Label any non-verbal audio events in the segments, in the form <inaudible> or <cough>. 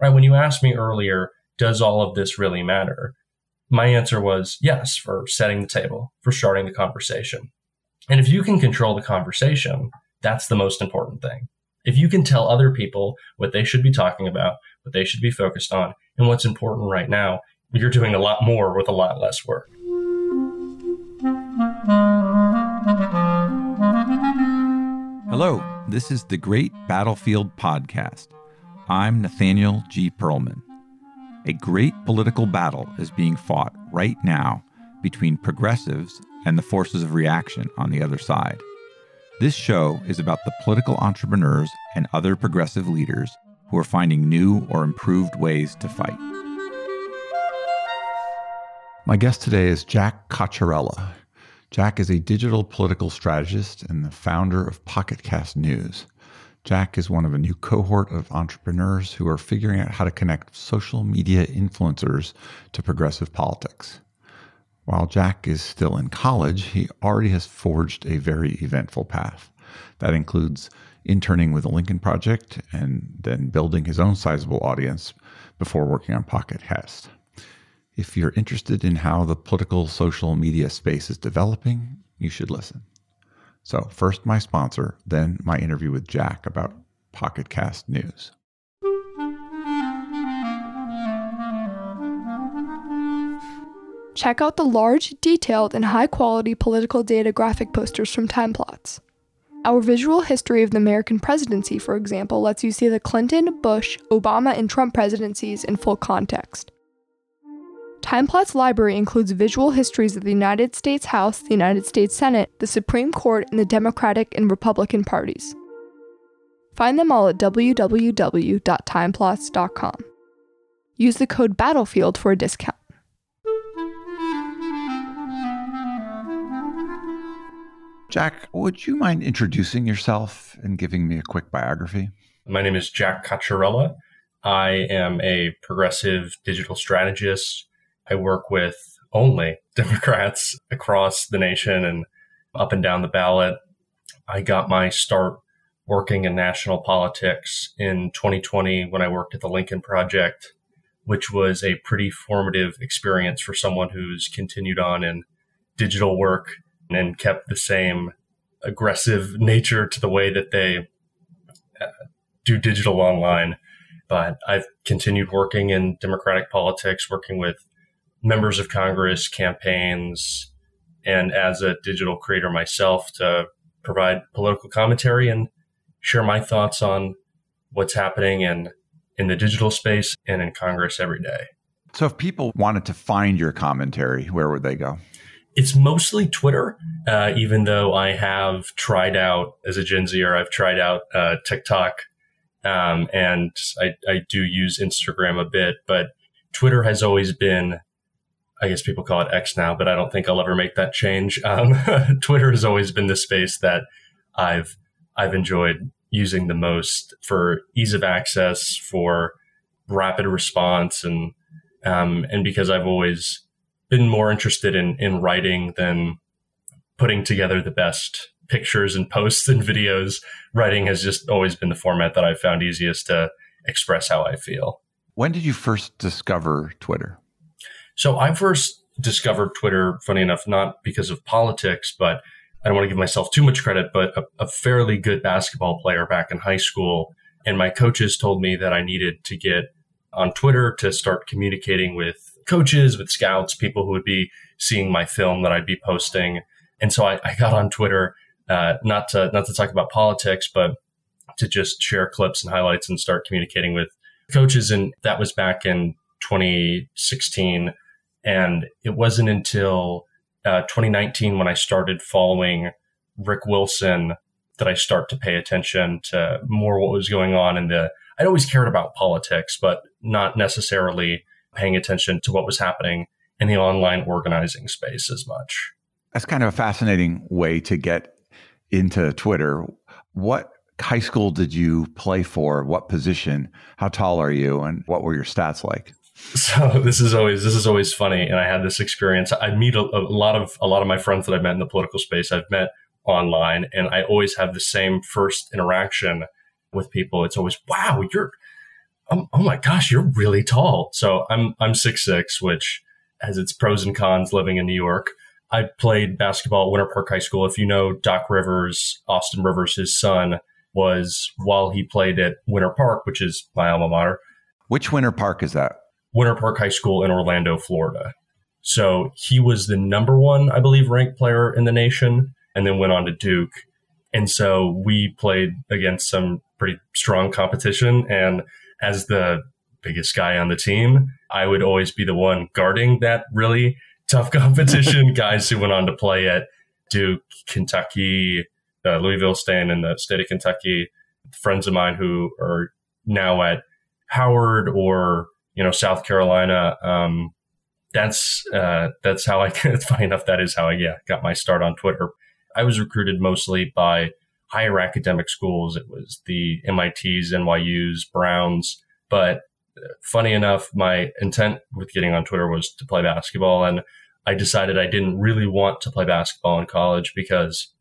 Right? When you asked me earlier, does all of this really matter? My answer was yes, for setting the table, for starting the conversation. And if you can control the conversation, that's the most important thing. If you can tell other people what they should be talking about, what they should be focused on, and what's important right now, you're doing a lot more with a lot less work. Hello, this is the Great Battlefield Podcast. I'm Nathaniel G. Pearlman. A great political battle is being fought right now between progressives and the forces of reaction on the other side. This show is about the political entrepreneurs and other progressive leaders who are finding new or improved ways to fight. My guest today is Jack Cocchiarella. Jack is a digital political strategist and the founder of PocketCast News. Jack is one of a new cohort of entrepreneurs who are figuring out how to connect social media influencers to progressive politics. While Jack is still in college, he already has forged a very eventful path. That includes interning with the Lincoln Project and then building his own sizable audience before working on PocketCast. If you're interested in how the political social media space is developing, you should listen. So, first my sponsor, then my interview with Jack about PocketCast News. Check out the large, detailed, and high quality political data graphic posters from Timeplots. Our visual history of the American presidency, for example, lets you see the Clinton, Bush, Obama, and Trump presidencies in full context. TimePlot's library includes visual histories of the United States House, the United States Senate, the Supreme Court, and the Democratic and Republican parties. Find them all at www.timeplots.com. Use the code BATTLEFIELD for a discount. Jack, would you mind introducing yourself and giving me a quick biography? My name is Jack Cocchiarella. I am a progressive digital strategist I work with only <laughs> Democrats across the nation and up and down the ballot. I got my start working in national politics in 2020 when I worked at the Lincoln Project, which was a pretty formative experience for someone who's continued on in digital work and kept the same aggressive <laughs> nature to the way that they uh, do digital online. But I've continued working in democratic politics, working with members of Congress, campaigns, and as a digital creator myself to provide political commentary and share my thoughts on what's happening in, in the digital space and in Congress every day. So, if people wanted to find your commentary, where would they go? It's mostly Twitter, uh, even though I have tried out, as a Gen Zer, I've tried out uh, TikTok um, and I, I do use Instagram a bit, but Twitter has always been I guess people call it X now, but I don't think I'll ever make that change. Um, <laughs> Twitter has always been the space that I've I've enjoyed using the most for ease of access, for rapid response, and um, and because I've always been more interested in in writing than putting together the best pictures and <laughs> posts and videos. Writing has just always been the format that I've found easiest to express how I feel. When did you first discover Twitter? So I first discovered Twitter, funny enough, not because of politics, but I don't want to give myself too much credit, but a, a, fairly good basketball player back in high school. And my coaches told me that I needed to get on Twitter to start communicating with coaches, with scouts, people who would be seeing my film that I'd be posting. And so I, I got on Twitter, uh, not to not to talk about politics, but to just share clips and highlights and start communicating with coaches. And that was back in 2016. And it wasn't until uh, 2019 when I started following Rick Wilson that I start to pay attention to more what was going on in the. I'd always cared about politics, but not necessarily paying attention to what was happening in the online organizing space as much. That's kind of a fascinating way to get into Twitter. What high school did you play for? What position? How tall are you? And what were your stats like? <laughs> So this is always this is always funny, and I had this experience. I meet a, a, lot of a lot of my friends that I've met in the political space. I've met online, and I always have the same first interaction with people. It's always, "Wow, you're oh, oh my gosh, you're really tall. So I'm I'm six six, which has its pros and cons living in New York. I played basketball at Winter Park High School. If you know Doc Rivers, Austin Rivers, his son was while he played at Winter Park, which is my alma mater. Which Winter Park is that? Winter Park High School in Orlando, Florida. So he was the number one, I believe, ranked player in the nation, and then went on to Duke. And so we played against some pretty strong competition. And as the biggest guy on the team, I would always be the one guarding that really tough <laughs> competition. guys who went on to play at Duke, Kentucky, uh, Louisville, staying in the state of Kentucky. Friends of mine who are now at Howard or you know South Carolina. Um, that's uh, that's how I. <laughs> It's funny enough. That is how I yeah got my start on Twitter. I was recruited mostly by higher academic schools. It was the MITs, NYU's, Browns. But uh, funny enough, my intent with getting on Twitter was to play basketball, and I decided I didn't really want to play basketball in college because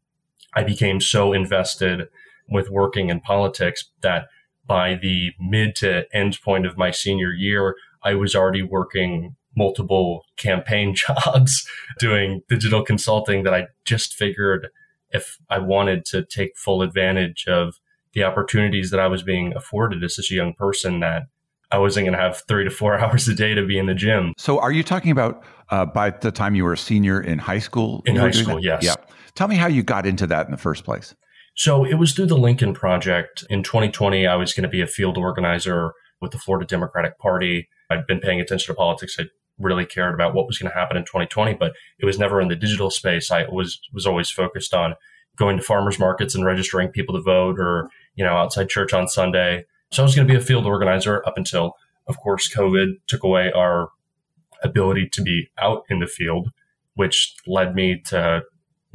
I became so invested with working in politics that by the mid to end point of my senior year, I was already working multiple campaign <laughs> jobs doing digital consulting that I just figured if I wanted to take full advantage of the opportunities that I was being afforded as such a young person that I wasn't going to have three to four <laughs> hours a day to be in the gym. So, are you talking about uh, by the time you were a senior in high school? In high school, yes. Yeah. Tell me how you got into that in the first place. So it was through the Lincoln Project. In 2020, I was going to be a field organizer with the Florida Democratic Party. I'd been paying attention to politics. I really cared about what was going to happen in 2020, but it was never in the digital space. I was was always focused on going to farmers markets and registering people to vote, or you know, outside church on Sunday. So I was going to be a field organizer up until, of course, COVID took away our ability to be out in the field, which led me to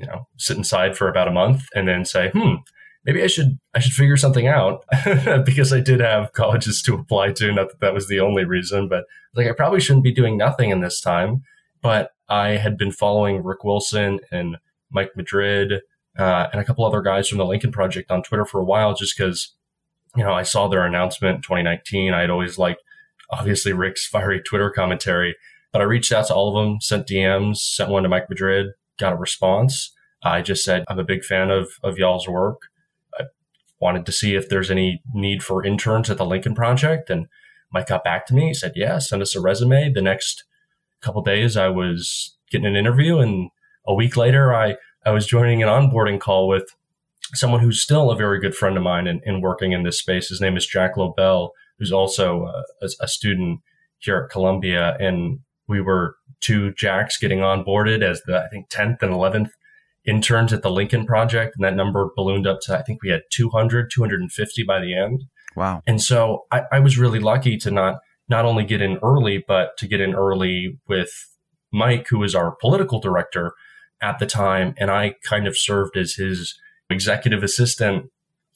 you know, sit inside for about a month and then say, hmm, maybe I should I should figure something out <laughs> because I did have colleges to apply to. Not that that was the only reason, but like I probably shouldn't be doing nothing in this time. But I had been following Rick Wilson and Mike Madrid uh, and a couple other guys from the Lincoln Project on Twitter for a while, just because you know I saw their announcement in 2019. I had always liked obviously Rick's fiery Twitter commentary, but I reached out to all of them, sent DMs, sent one to Mike Madrid, got a response. I just said, I'm a big fan of, of y'all's work. I wanted to see if there's any need for interns at the Lincoln Project. And Mike got back to me. He said, Yeah, send us a resume. The next couple days, I was getting an interview. And a week later, I, I was joining an onboarding call with someone who's still a very good friend of mine in, in working in this space. His name is Jack Lobel, who's also a, a student here at Columbia. And we were two Jacks getting onboarded as the, I think, 10th and 11th interns at the Lincoln Project. And that number ballooned up to, I think we had 200, 250 by the end. Wow. And so I, I was really lucky to not, not only get in early, but to get in early with Mike, who was our political director at the time. And I kind of served as his executive assistant,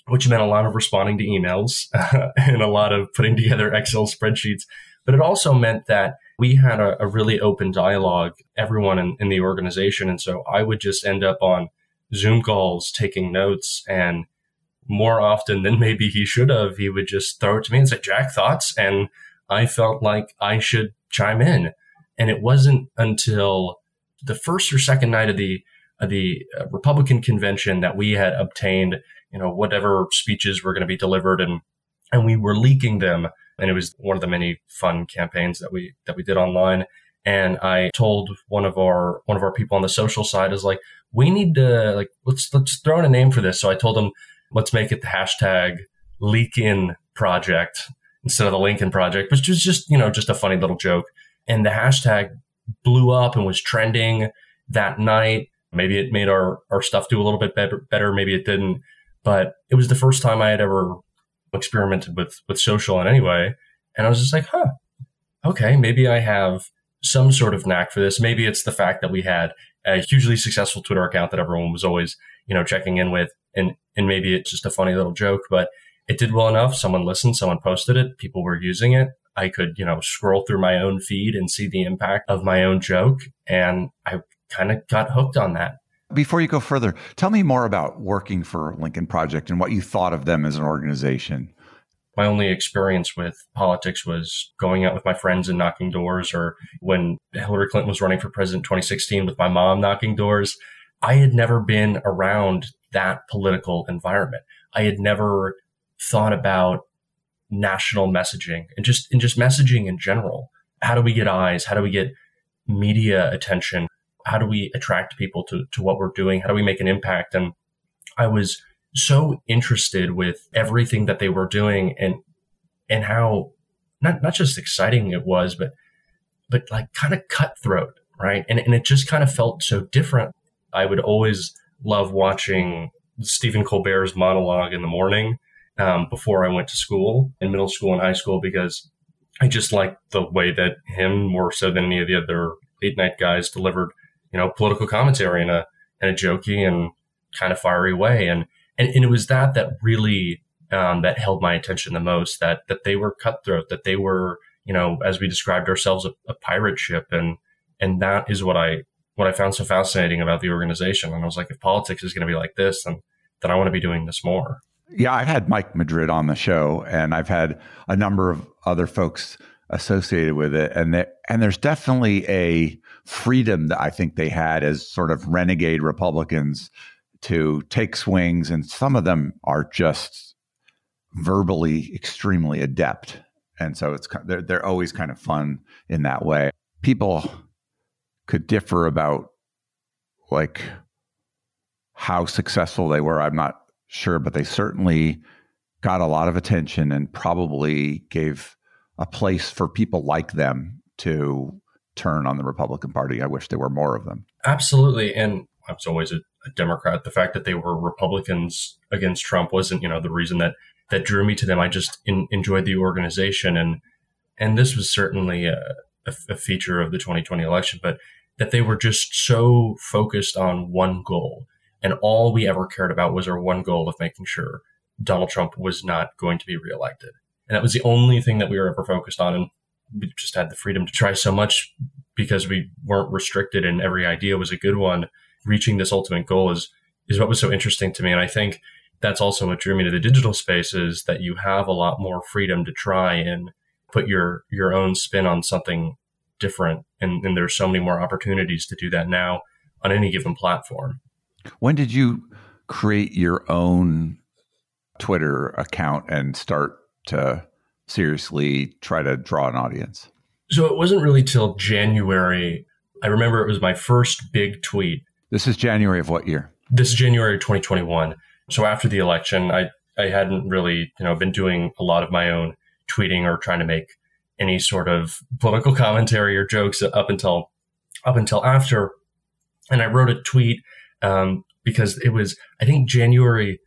which meant a lot of responding to emails <laughs> and a lot of putting together Excel spreadsheets. But it also meant that we had a, a really open dialogue, everyone in, in the organization. And so I would just end up on Zoom calls taking notes and more often than maybe he should have, he would just throw it to me and say, Jack, thoughts? And I felt like I should chime in. And it wasn't until the first or second night of the of the uh, Republican convention that we had obtained, you know, whatever speeches were going to be delivered and and we were leaking them and it was one of the many fun campaigns that we that we did online. And I told one of our one of our people on the social side is like, we need to like let's let's throw in a name for this. So I told him, let's make it the hashtag leak in project instead of the Lincoln project, which was just, you know, just a funny little joke. And the hashtag blew up and was trending that night. Maybe it made our, our stuff do a little bit better. Maybe it didn't, but it was the first time I had ever experimented with with social in any way, and I was just like, huh, okay, maybe I have some sort of knack for this. Maybe it's the fact that we had a hugely successful Twitter account that everyone was always, you know, checking in with, and and maybe it's just a funny little joke, but it did well enough. Someone listened, someone posted it, people were using it. I could, you know, scroll through my own feed and see the impact of my own joke, and I kind of got hooked on that. Before you go further, tell me more about working for Lincoln Project and what you thought of them as an organization. my only experience with politics was going out with my friends and knocking doors, or when Hillary Clinton was running for president 2016 with my mom knocking doors. I had never been around that political environment. I had never thought about national messaging and just and just messaging in general. How do we get eyes? How do we get media attention? How do we attract people to, to what we're doing? How do we make an impact? And I was so interested with everything that they were doing and and how not not just exciting it was, but but like kind of cutthroat, right? And and it just kind of felt so different. I would always love watching Stephen Colbert's monologue in the morning um, before I went to school in middle school and high school because I just liked the way that him more so than any of the other late night guys delivered, you know, political commentary in a in a jokey and kind of fiery way. And and, and it was that that really um, that held my attention the most. That that they were cutthroat. That they were, you know, as we described ourselves, a, a pirate ship. And and that is what I what I found so fascinating about the organization. And I was like, if politics is going to be like this, then then I want to be doing this more. Yeah, I've had Mike Madrid on the show, and I've had a number of other folks associated with it, and there, and there's definitely a freedom that I think they had as sort of renegade Republicans to take swings, and some of them are just verbally extremely adept, and so it's they're they're always kind of fun in that way. People could differ about like how successful they were. I'm not sure, but they certainly got a lot of attention and probably gave a place for people like them to turn on the Republican Party. I wish there were more of them. Absolutely. And I was always a, a Democrat. The fact that they were Republicans against Trump wasn't, you know, the reason that that drew me to them. I just in, enjoyed the organization, and and this was certainly a, a, a feature of the 2020 election. But that they were just so focused on one goal, and all we ever cared about was our one goal of making sure Donald Trump was not going to be reelected, and that was the only thing that we were ever focused on. And we just had the freedom to try so much because we weren't restricted, and every idea was a good one reaching this ultimate goal is is what was so interesting to me. And I think that's also what drew me to the digital space is that you have a lot more freedom to try and put your your own spin on something different. And, and there's so many more opportunities to do that now on any given platform. When did you create your own Twitter account and start to seriously try to draw an audience? So it wasn't really till January. I remember it was my first big tweet this is January of what year? This is January 2021. So after the election, I, I hadn't really, you know, been doing a lot of my own tweeting or trying to make any sort of political <laughs> commentary or jokes up until up until after. And I wrote a tweet um, because it was, I think, January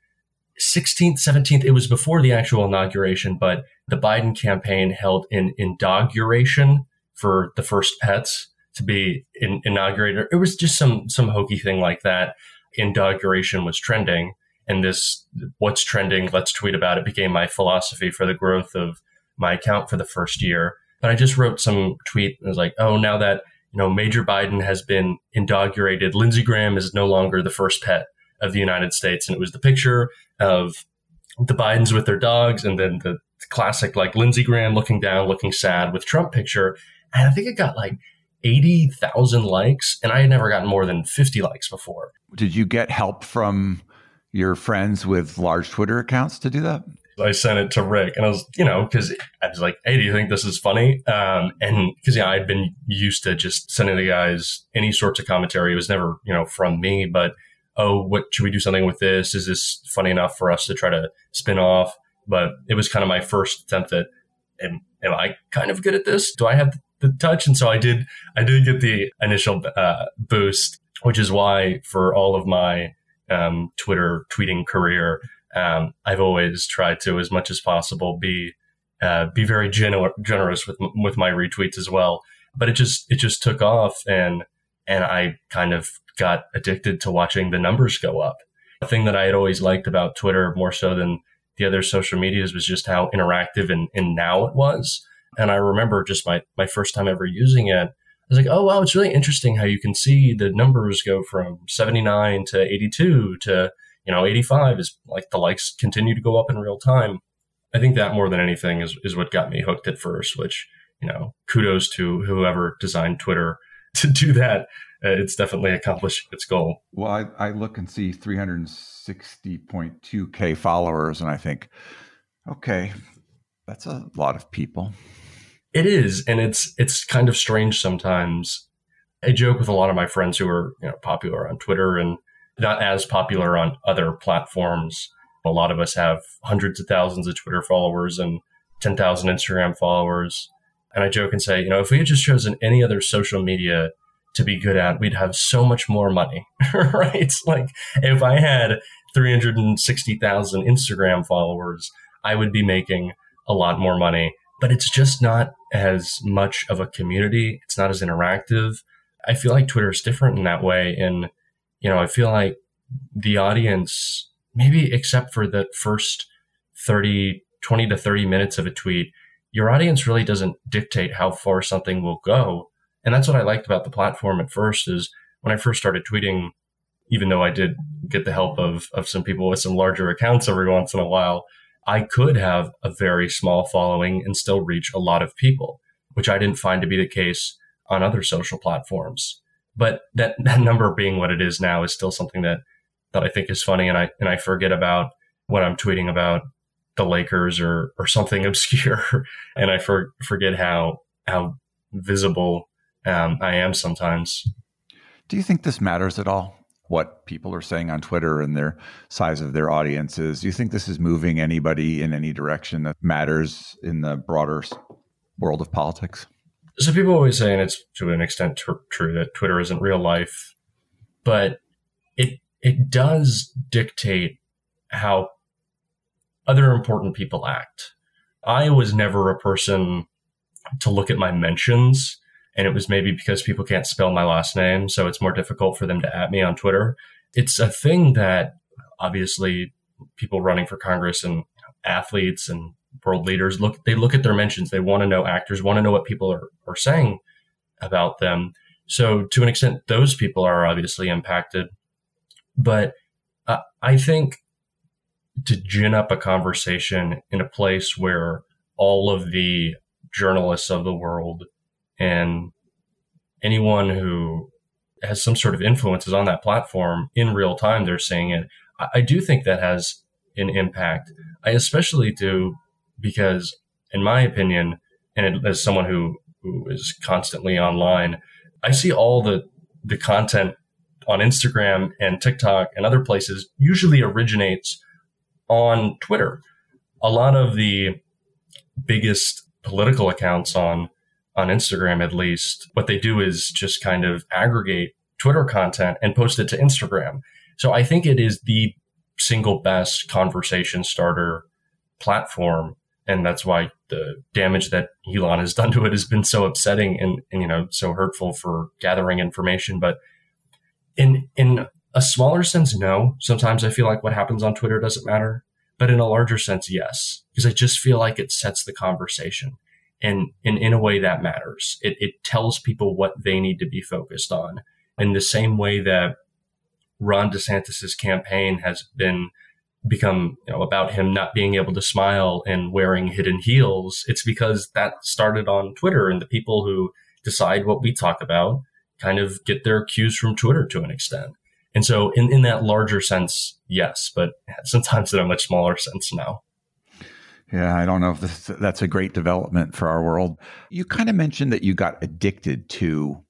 16th, 17th. It was before the actual inauguration, but the Biden campaign held an inauguration for the first pets to be in, inaugurated. It was just some some hokey thing like that. Inauguration was trending, and this what's trending. Let's tweet about it became my philosophy for the growth of my account for the first year. But I just wrote some tweet and was like, oh, now that you know Major Biden has been inaugurated, Lindsey Graham is no longer the first pet of the United States, and it was the picture of the Bidens with their dogs, and then the classic like Lindsey Graham looking down, looking sad with Trump picture. And I think it got like 80,000 likes, and I had never gotten more than 50 likes before. Did you get help from your friends with large Twitter accounts to do that? I sent it to Rick, and I was, you know, because I was like, "Hey, do you think this is funny?" Um, and because yeah, I'd been used to just sending the guys any sorts of commentary. It was never, you know, from me, but oh, what should we do something with this? Is this funny enough for us to try to spin off? But it was kind of my first attempt at, am, am I kind of good at this? Do I have the touch. And so I did, I did get the initial uh, boost, which is why for all of my um, Twitter tweeting career, um, I've always tried to, as much as possible, be uh, be very gener- generous with with my retweets as well. But it just it just took off, and and I kind of got addicted to watching the numbers go up. The thing that I had always liked about Twitter more so than the other social medias was just how interactive and, and now it was. And I remember just my, my first time ever using it. I was like, oh, wow, it's really interesting how you can see the numbers go from 79 to 82 to, you know, 85 is like the likes continue to go up in real time. I think that more than anything is, is what got me hooked at first, which, you know, kudos to whoever designed Twitter <laughs> to do that. Uh, it's definitely accomplished its goal. Well, I, I look and see 360.2K followers, and I think, okay, that's a lot of people. It is, and it's it's kind of strange sometimes. I joke with a lot of my friends who are you know popular on Twitter and not as popular on other platforms. A lot of us have hundreds of thousands of Twitter followers and 10,000 Instagram followers. And I joke and say, you know, if we had just chosen any other social media to be good at, we'd have so much more money, <laughs> right? Like if I had 360,000 Instagram followers, I would be making a lot more money. But it's just not as much of a community. It's not as interactive. I feel like Twitter is different in that way. And, you know, I feel like the audience, maybe except for the first 30, 20 to 30 minutes of a tweet, your audience really doesn't dictate how far something will go. And that's what I liked about the platform at first is when I first started tweeting, even though I did get the help of, of some people with some larger accounts every once in a while, I could have a very small following and still reach a lot of people, which I didn't find to be the case on other social platforms. But that, <laughs> that number being what it is now is still something that, that I think is funny. And I, and I forget about when I'm tweeting about the Lakers or, or something <laughs> obscure. and I for, forget how, how visible um, I am sometimes. Do you think this matters at all? What people are saying on Twitter and their size of their audiences. Do you think this is moving anybody in any direction that matters in the broader world of politics? So people always say, and it's to an extent t- true, that Twitter isn't real life, but it it does dictate how other important people act. I was never a person to look at my mentions and it was maybe because people can't spell my last name, so it's more difficult for them to at me on Twitter. It's a thing that obviously people running for Congress and athletes and world leaders look they look at their mentions. They want to know actors, want to know what people are, are saying about them. So to an extent, those people are obviously impacted. But uh, I think to gin up a conversation in a place where all of the journalists of the world and anyone who has some sort of influences on that platform in real time, they're saying it. I, I do think that has an impact. I especially do because, in my opinion, and as someone who, who is constantly online, I see all the the content on Instagram and TikTok and other places usually originates on Twitter. A lot of the biggest political accounts on on Instagram at least, what they do is just kind of aggregate Twitter content and post it to Instagram. So I think it is the single best conversation starter platform. And that's why the damage that Elon has done to it has been so upsetting and, and you know, so hurtful for gathering information. But in, in a smaller sense, no. Sometimes I feel like what happens on Twitter doesn't matter. But in a larger sense, yes. Because I just feel like it sets the conversation and, and in a way that matters. It, it tells people what they need to be focused on in the same way that Ron DeSantis's campaign has been become you know, about him not being able to smile and wearing hidden heels. It's because that started on Twitter and the people who decide what we talk about kind of get their cues from Twitter to an extent. And so in, in that larger sense, yes, but sometimes in a much smaller sense now. Yeah, I don't know if this, that's a great development for our world. You kind of mentioned that you got addicted to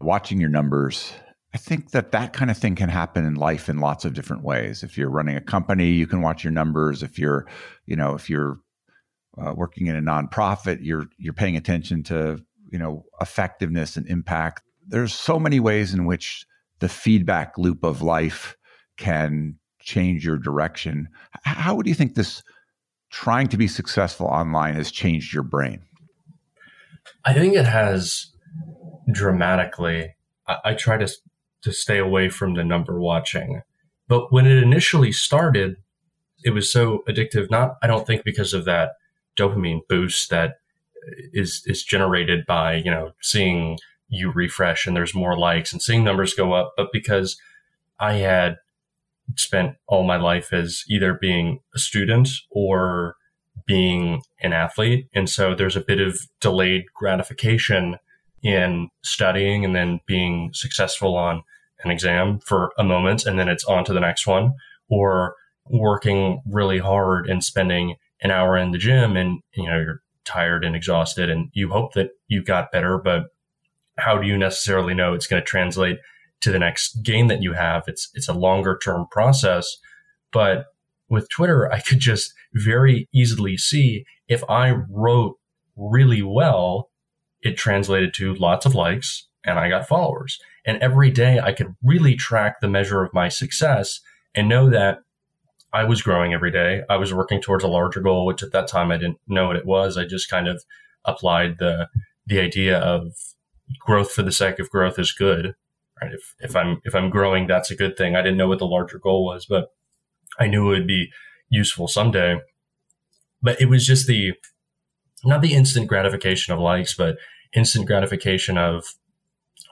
watching your numbers. I think that that kind of thing can happen in life in lots of different ways. If you're running a company, you can watch your numbers. If you're, you know, if you're uh, working in a nonprofit, you're you're paying attention to, you know, effectiveness and impact. There's so many ways in which the feedback loop of life can change your direction. How would you think this trying to be successful online has changed your brain? I think it has dramatically. I, I try to to stay away from the number watching, but when it initially started, it was so addictive. Not, I don't think because of that dopamine boost that is is generated by you know seeing you refresh and there's more likes and seeing numbers go up, but because I had spent all my life as either being a student or being an athlete. And so there's a bit of delayed gratification in studying and then being successful on an exam for a moment and then it's on to the next one or working really hard and spending an hour in the gym and you know you're tired and exhausted and you hope that you got better but how do you necessarily know it's going to translate to the next game that you have it's it's a longer term process but with twitter i could just very easily see if i wrote really well it translated to lots of likes and i got followers and every day I could really track the measure of my success and know that I was growing every day. I was working towards a larger goal, which at that time I didn't know what it was. I just kind of applied the the idea of growth for the sake of growth is good. Right. If if I'm if I'm growing, that's a good thing. I didn't know what the larger goal was, but I knew it would be useful someday. But it was just the not the instant gratification of likes, but instant gratification of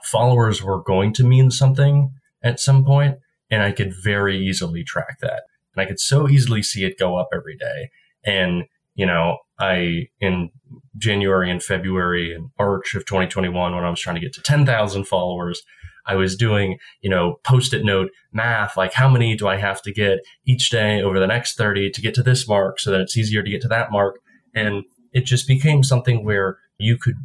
followers were going to mean something at some point, and I could very easily track that. And I could so easily see it go up every day. And, you know, I, in January and February and March of 2021, when I was trying to get to 10,000 followers, I was doing, you know, post it note math, like how many do I have to get each day over the next 30 to get to this mark so that it's easier to get to that mark. And it just became something where you could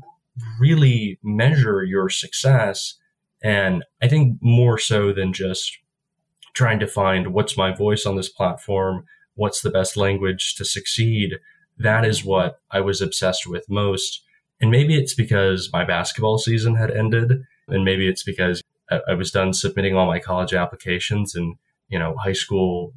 really measure your success. And I think more so than just trying to find what's my voice on this platform, what's the best language to succeed. That is what I was obsessed with most. And maybe it's because my basketball season had ended, and maybe it's because I was done submitting all my college applications and, you know, high school,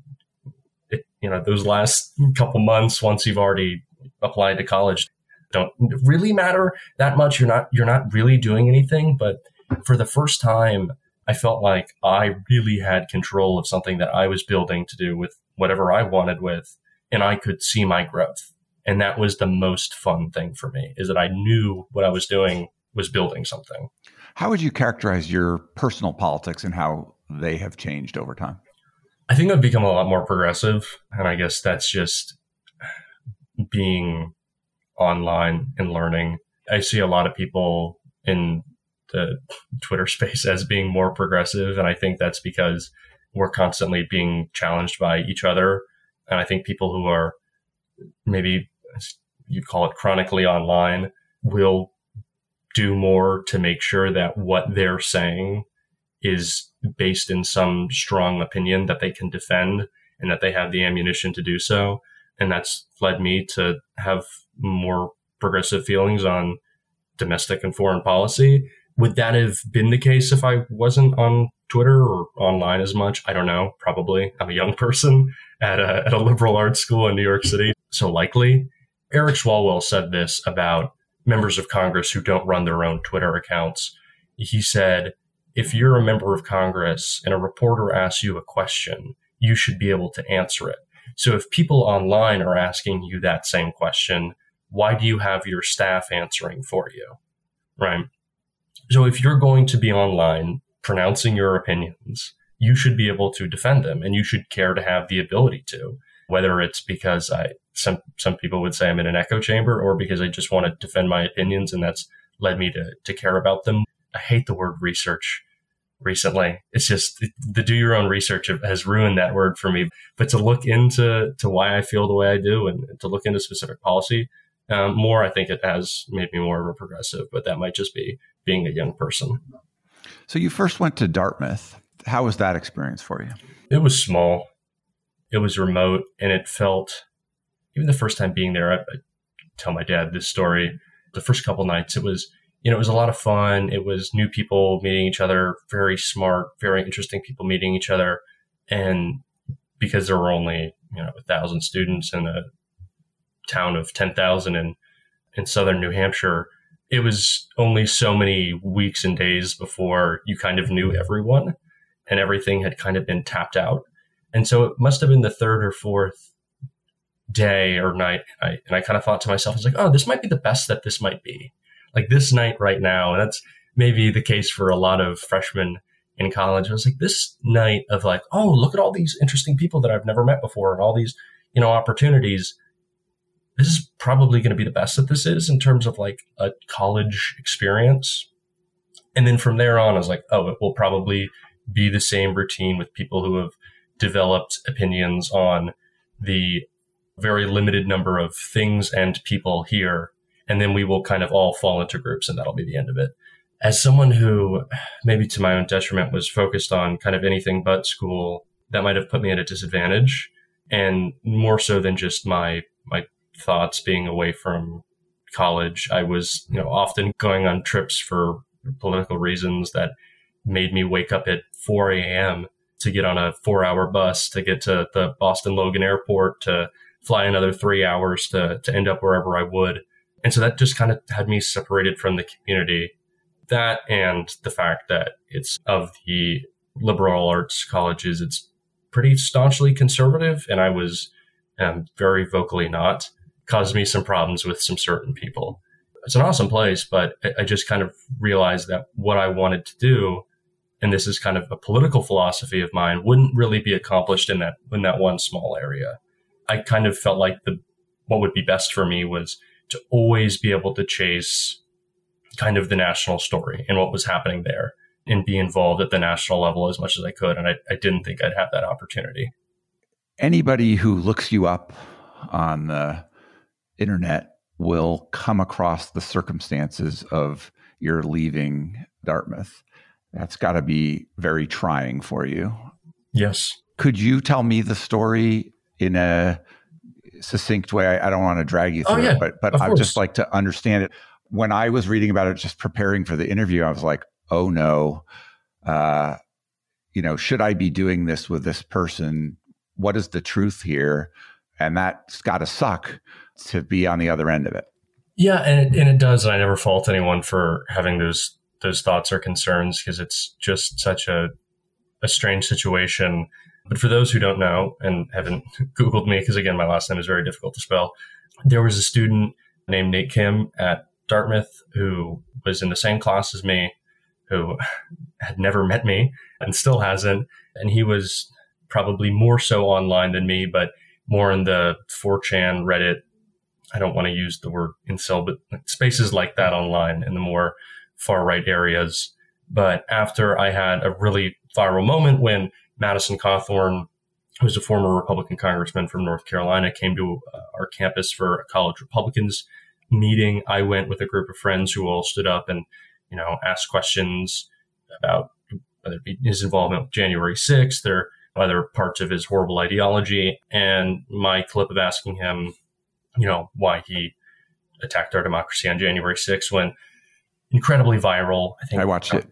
it, you know, those last couple months, once you've already applied to college, don't really matter that much. You're not you're not really doing anything, but for the first time, I felt like I really had control of something that I was building to do with whatever I wanted with, and I could see my growth. And that was the most fun thing for me is that I knew what I was doing was building something. How would you characterize your personal politics and how they have changed over time? I think I've become a lot more progressive. And I guess that's just being online and learning. I see a lot of people in the Twitter <laughs> space as being more progressive. And I think that's because we're constantly being challenged by each other. And I think people who are maybe you'd call it chronically online will do more to make sure that what they're saying is based in some strong opinion that they can defend and that they have the ammunition to do so. And that's led me to have more progressive feelings on domestic and foreign policy. Would that have been the case if I wasn't on Twitter or online as much? I don't know. Probably. I'm a young <laughs> person at a, at a liberal arts school in New York City. So likely. Eric Swalwell said this about members of Congress who don't run their own Twitter accounts. He said, if you're a member of Congress and a reporter asks you a question, you should be able to answer it. So if people online are asking you that same question, why do you have your staff answering for you? Right. So if you're going to be online pronouncing your opinions, you should be able to defend them and you should care to have the ability to, whether it's because I, some, some people would say I'm in an echo chamber or because I just want to defend my opinions and that's led me to, to care about them. I hate the word research recently. It's just the do your own research has ruined that word for me. But to look into to why I feel the way I do and to look into specific policy um, more, I think it has made me more of a progressive. But that might just be being a young person. So you first went to Dartmouth. How was that experience for you? It was small. It was remote, and it felt even the first time being there. I, I tell my dad this story. The first couple nights, it was you know, it was a lot of fun. It was new people meeting each other, very smart, very interesting people meeting each other. And because there were only, you know, a thousand students in a town of 10,000 in, in southern New Hampshire, it was only so many weeks and days before you kind of knew everyone and everything had kind of been tapped out. And so it must have been the third or fourth day or night. I, and I kind of thought to myself, I was like, oh, this might be the best that this might be like this night right now, and that's maybe the case for a lot of freshmen in college. I was like, this night of like, oh, look at all these interesting people that I've never met before and all these, you know, opportunities. this is probably going to be the best that this is in terms of like a college experience. And then from there on, I was like, oh, it will probably be the same routine with people who have developed opinions on the very limited number of things and people here. And then we will kind of all fall into groups and that'll be the end of it. As someone who, maybe to my own detriment, was focused on kind of anything but school, that might have put me at a disadvantage. And more so than just my, my thoughts being away from college, I was, you know, often going on trips for political reasons that made me wake up at 4 a.m. to get on a four hour bus to get to the Boston Logan airport to fly another three hours to, to end up wherever I would. And so that just kind of had me separated from the community. That and the fact that it's of the liberal arts colleges, it's pretty staunchly conservative. And I was um, very vocally not, caused me some problems with some certain people. It's an awesome place, but I just kind of realized that what I wanted to do and this is kind of a political philosophy of mine, wouldn't really be accomplished in that in that one small area. I kind of felt like the what would be best for me was to always be able to chase kind of the national story and what was happening there and be involved at the national level as much as I could. And I, I didn't think I'd have that opportunity. Anybody who looks you up on the internet will come across the circumstances of your leaving Dartmouth. That's got to be very trying for you. Yes. Could you tell me the story in a succinct way? I, I don't want to drag you oh, through oh, yeah, it, but but I would just like to understand it. When I was reading about it, just preparing for the interview, I was like, oh no, uh, you know, should I be doing this with this person? What is the truth here? And that's got to suck to be on the other end of it. Yeah, and it, and it does. And I never fault anyone for having those those thoughts or concerns because it's just such a a strange situation. But for those who don't know and haven't <laughs> Googled me, because again, my last name is very difficult to spell, there was a student named Nate Kim at Dartmouth who was in the same class as me, who <laughs> had never met me and still hasn't. And he was probably more so online than me, but more in the 4chan, Reddit. I don't want to use the word incel, but spaces like that online in the more far right areas. But after I had a really viral moment when Madison Cawthorn, who's a former Republican congressman from North Carolina, came to uh, our campus for a college Republicans meeting, I went with a group of friends who all stood up and, you know, asked questions about whether it be his involvement with January 6th or other parts of his horrible ideology. And my clip of asking him, you know, why he attacked our democracy on January 6th went incredibly viral. I think I watched it.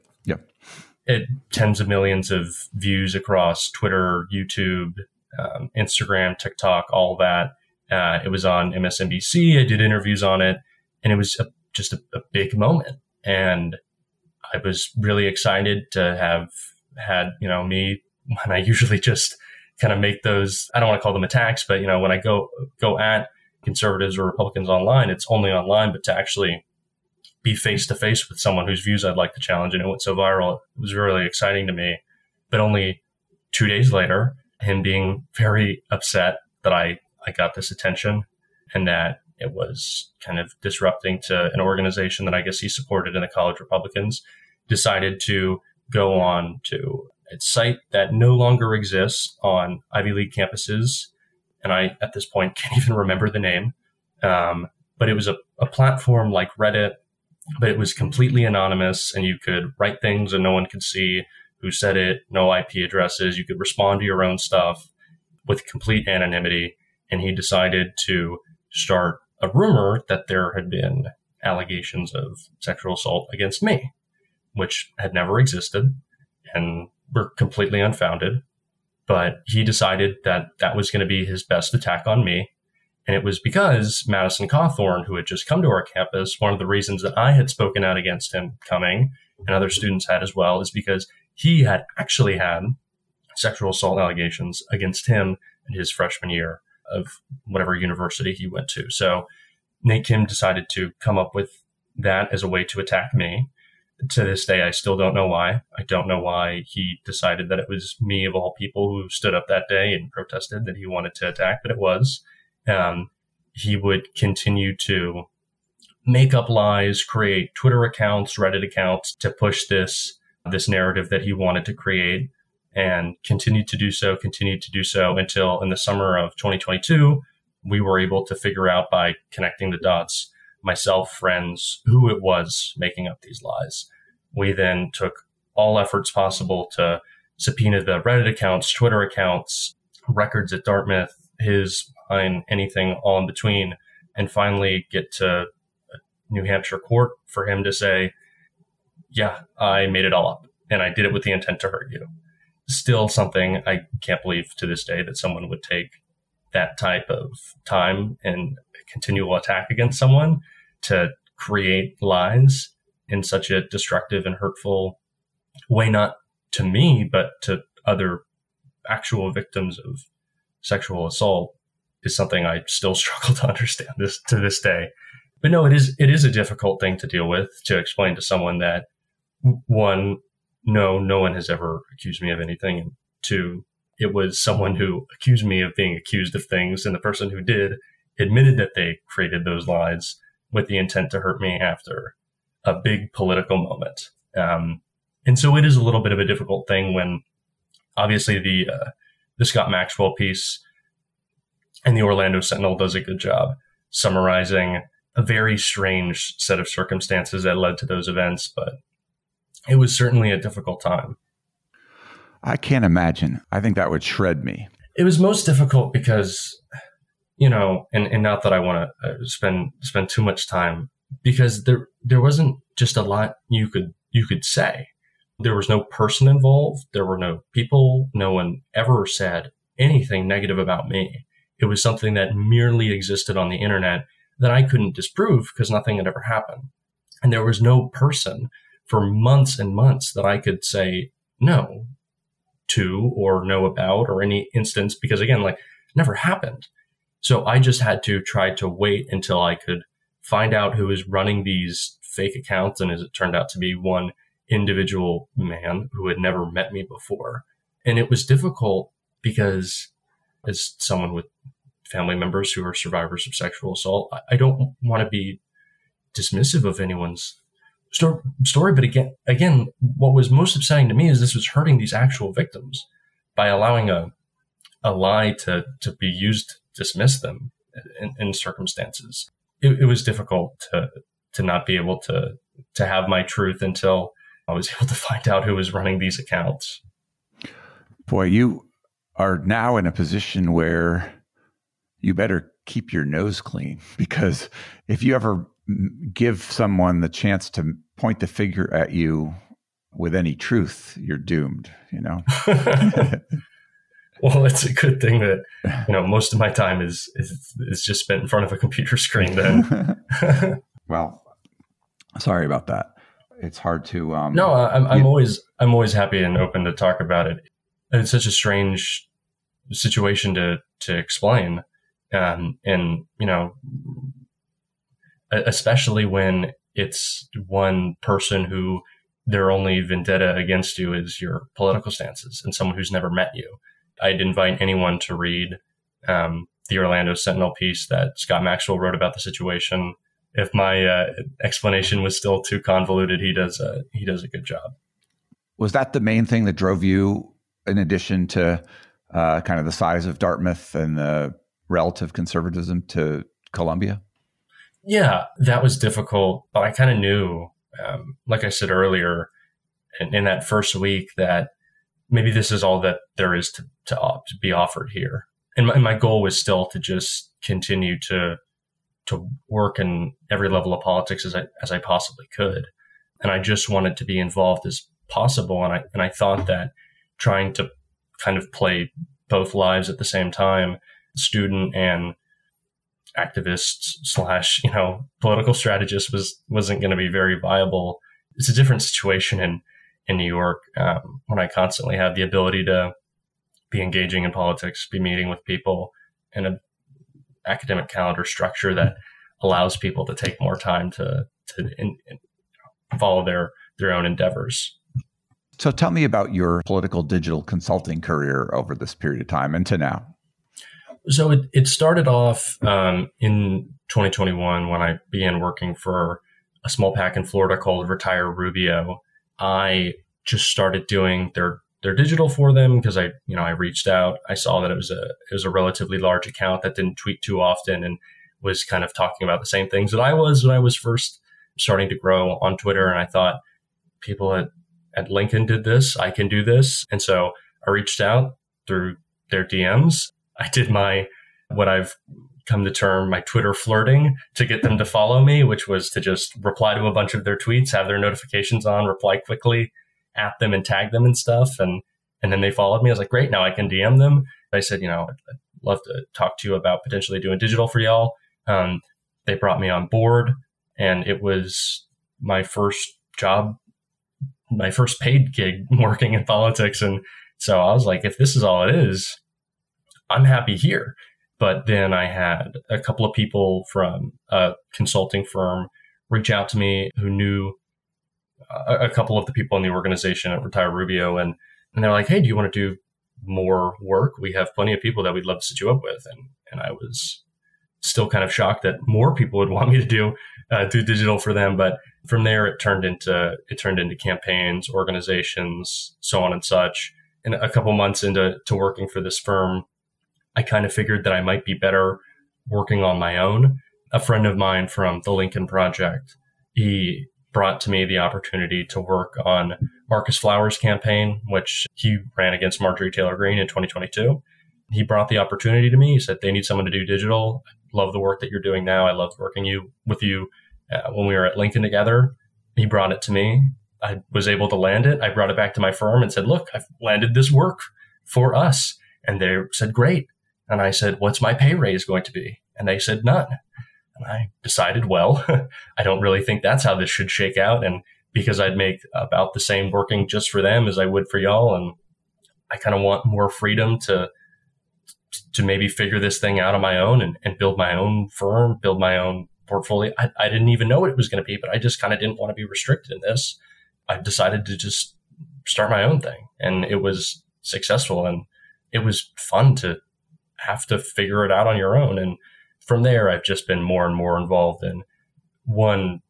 It tens of millions of views across Twitter, YouTube, um, Instagram, TikTok, all that. Uh, it was on MSNBC. I did interviews on it, and it was a, just a, a big moment. And I was really excited to have had you know me <laughs> when I usually just kind of make those. I don't want to call them attacks, but you know when I go go at conservatives or Republicans online, it's only online, but to actually be face to face with someone whose views I'd like to challenge. And it went so viral. It was really exciting to me. But only two days later, him being very upset that I, I got this attention and that it was kind of disrupting to an organization that I guess he supported in the college Republicans, decided to go on to a site that no longer exists on Ivy League campuses. And I, at this point, <laughs> can't even remember the name. Um, but it was a, a platform like Reddit but it was completely anonymous and you could write things and no one could see who said it, no IP addresses. You could respond to your own stuff with complete anonymity. And he decided to start a rumor that there had been allegations of sexual assault against me, which had never existed and were completely unfounded. But he decided that that was going to be his best attack on me. And it was because Madison Cawthorn, who had just come to our campus, one of the reasons that I had spoken out against him coming, and other students had as well, is because he had actually had sexual assault allegations against him in his freshman year of whatever university he went to. So Nate Kim decided to come up with that as a way to attack me. To this day, I still don't know why. I don't know why he decided that it was me of all people who stood up that day and protested that he wanted to attack, but it was. Um, he would continue to make up lies, create Twitter accounts, Reddit accounts to push this this narrative that he wanted to create and continued to do so, continued to do so until in the summer of 2022, we were able to figure out by connecting the dots, myself, friends, who it was making up these lies. We then took all efforts possible to subpoena the Reddit accounts, Twitter accounts, records at Dartmouth, his, mine, anything all in between, and finally get to uh, New Hampshire court for him to say, yeah, I made it all up and I did it with the intent to hurt you. Still something I can't believe to this day that someone would take that type of time and continual attack against someone to create lies in such a destructive and hurtful way, not to me, but to other actual victims of sexual assault is something I still <laughs> struggle to understand this to this day. But no, it is it is a difficult thing to deal with to explain to someone that one, no, no one has ever accused me of anything, and two, it was someone who accused me of being accused of things, and the person who did admitted that they created those lies with the intent to hurt me after a big political moment. Um, and so it is a little bit of a difficult thing when obviously the uh, the Scott Maxwell piece and the Orlando Sentinel does a good job summarizing a very strange set of circumstances that led to those events, but it was certainly a difficult time. I can't imagine. I think that would shred me. It was most difficult because, you know, and, and not that I want to uh, spend spend too much time because there there wasn't just a lot you could you could say. There was no person involved. There were no people. No one ever said anything negative about me. It was something that merely existed on the internet that I couldn't disprove because nothing had ever happened. And there was no person for months and months that I could say no to or know about or any instance because again, like never happened. So I just had to try to wait until I could find out who was running these fake accounts. And as it turned out to be one individual man who had never met me before. And it was difficult because as someone with family members who are survivors of sexual assault, I don't want to be dismissive of anyone's story. But again, again, what was most upsetting to me is this was hurting these actual victims by allowing a a lie to to be used to dismiss them in, in circumstances. It, it was difficult to to not be able to to have my truth until I was <laughs> able to find out who was running these accounts. Boy, you are now in a position where you better keep your nose clean <laughs> because if you ever give someone the chance to point the finger at you with any truth, you're doomed, you know? <laughs> well, it's a good thing that, you know, most of my time is, is, is just spent in front of a computer screen then. well, sorry about that. It's hard to, um, no, I'm, I'm always, I'm always happy and open to talk about it. It's such a strange situation to, to explain. Um, and, you know, especially when it's one person who their only vendetta against you is your political stances and someone who's never met you. I'd invite anyone to read um, the Orlando Sentinel piece that Scott Maxwell wrote about the situation. If my uh, explanation was still too convoluted, he does a, he does a good job. Was that the main thing that drove you, in addition to uh, kind of the size of Dartmouth and the relative conservatism to Columbia? Yeah, that was difficult, but I kind of knew, um, like I said earlier, in, in, that first week, that maybe this is all that there is to, to, to be offered here. And my, and my goal was still to just continue to to work in every level of politics as I as I possibly could, and I just wanted to be involved as possible. And I and I thought that trying to kind of play both lives at the same time, student and activist slash you know political strategist was wasn't going to be very viable. It's a different situation in in New York um, when I constantly have the ability to be engaging in politics, be meeting with people, and an academic calendar structure that allows people to take more time to to in, in follow their their own endeavors. So tell me about your political digital consulting career over this period of time and to now. So it, it started off um, in 2021 when I began working for a small PAC in Florida called Retire Rubio. I just started doing their their digital for them because I you know I reached out. I saw that it was a it was a relatively large account that didn't tweet too often and was kind of talking about the same things that I was when I was first starting to grow on Twitter. And I thought people at at Lincoln did this. I can do this. And so I reached out through their DMs. I did my what I've come to term my Twitter flirting to get them to follow me, which was to just reply to a bunch of their tweets, have their notifications on, reply quickly, at them and tag them and stuff. And and then they followed me. I was like, great, now I can DM them. I said, you know, I'd love to talk to you about potentially doing digital for y'all. Um, they brought me on board, and it was my first job, my first paid gig <laughs> working in politics. And so I was like, if this is all it is, I'm happy here. But then I had a couple of people from a consulting firm reach out to me who knew a, a couple of the people in the organization at Retire Rubio, and and they're like, "Hey, do you want to do more work? We have plenty of people that we'd love to set you up with." And and I was still kind of shocked that more people would <laughs> want me to do uh, do digital for them. But from there, it turned into it turned into campaigns, organizations, so on and such. And a couple months into to working for this firm, I kind of figured that I might be better working on my own. A friend of mine from the Lincoln Project, he brought to me the opportunity to work on Marcus Flowers' campaign, which he ran against Marjorie Taylor Greene in 2022. He brought the opportunity to me. He said, They need someone to do digital. I love the work that you're doing now. I loved working you with you uh, when we were at Lincoln together. He brought it to me. I was able to land it. I brought it back to my firm and said, Look, I've landed this work for us. And they said, Great. And I said, What's my pay raise going to be? And they said, None. And I decided, well, <laughs> I don't really think that's how this should shake out. And because I'd make about the same working just for them as I would for y'all. And I kind of want more freedom to, to maybe figure this thing out on my own and, and build my own firm, build my own portfolio. I, I didn't even know what it was going to be, but I just kind of didn't want to be restricted in this. I decided to just start my own thing and it was successful and it was fun to have to figure it out on your own. And from there, I've just been more and more involved in one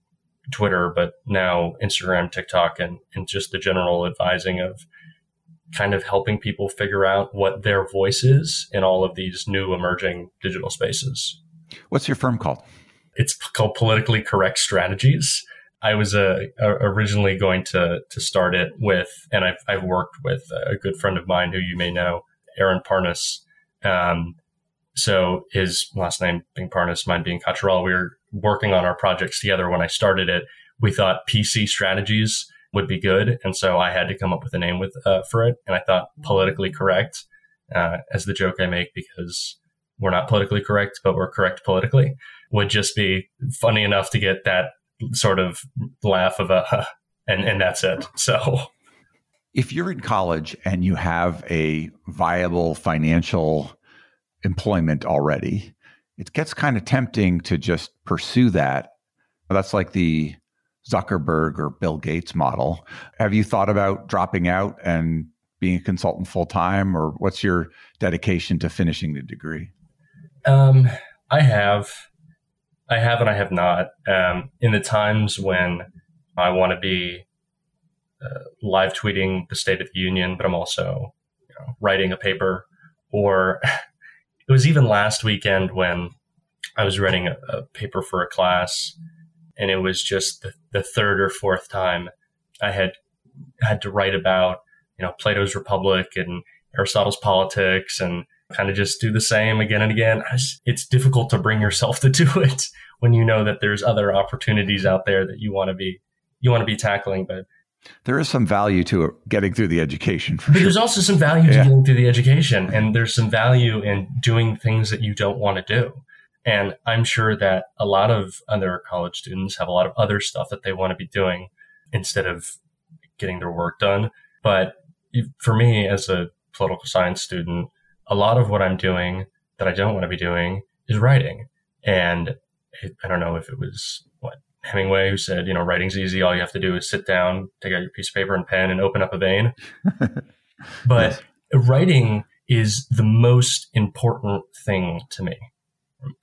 Twitter, but now Instagram, TikTok, and, and just the general advising of kind of helping people figure out what their voice is in all of these new emerging digital spaces. What's your firm called? It's called Politically Correct Strategies. I was uh, originally going to to start it with, and I've, I've worked with a good friend of mine who you may know, Aaron Parnas. Um, so his last name being Parnas, mine being Cocchiarella, we were working on our projects together when I started it. We thought PC strategies would be good. And so I had to come up with a name with uh, for it. And I thought politically correct uh, as the joke I make because we're not politically correct, but we're correct politically would just be funny enough to get that sort of laugh of a, <laughs> and, and that's it. <laughs> So if you're in college and you have a viable financial employment already, it gets kind of tempting to just pursue that. That's like the Zuckerberg or Bill Gates model. Have you thought about dropping out and being a consultant full time, or what's your dedication to finishing the degree? Um, I have, I have, and I have not. Um, in the times when I want to be uh, live tweeting the State of the Union, but I'm also you know, writing a paper or <laughs> it was even last weekend when I was writing a, a paper for a class, and it was just the, the third or fourth time I had had to write about you know Plato's Republic and Aristotle's Politics and kind of just do the same again and again. It's difficult to bring yourself <laughs> to do it when you know that there's other opportunities out there that you want to be you want to be tackling, but there is some value to getting through the education. but sure. there's also some value to yeah. getting through the education, and there's some value in doing things that you don't want to do. And I'm sure that a lot of other college students have a lot of other stuff that they want to be doing instead of getting their work done. But for me, as a political science student, a lot of what I'm doing that I don't want to be doing is writing. And I don't know if it was Hemingway, who said, you know, writing's easy. All you have to do is sit down, take out your piece of paper and pen, and open up a vein. <laughs> but yes. writing is the most important thing to me.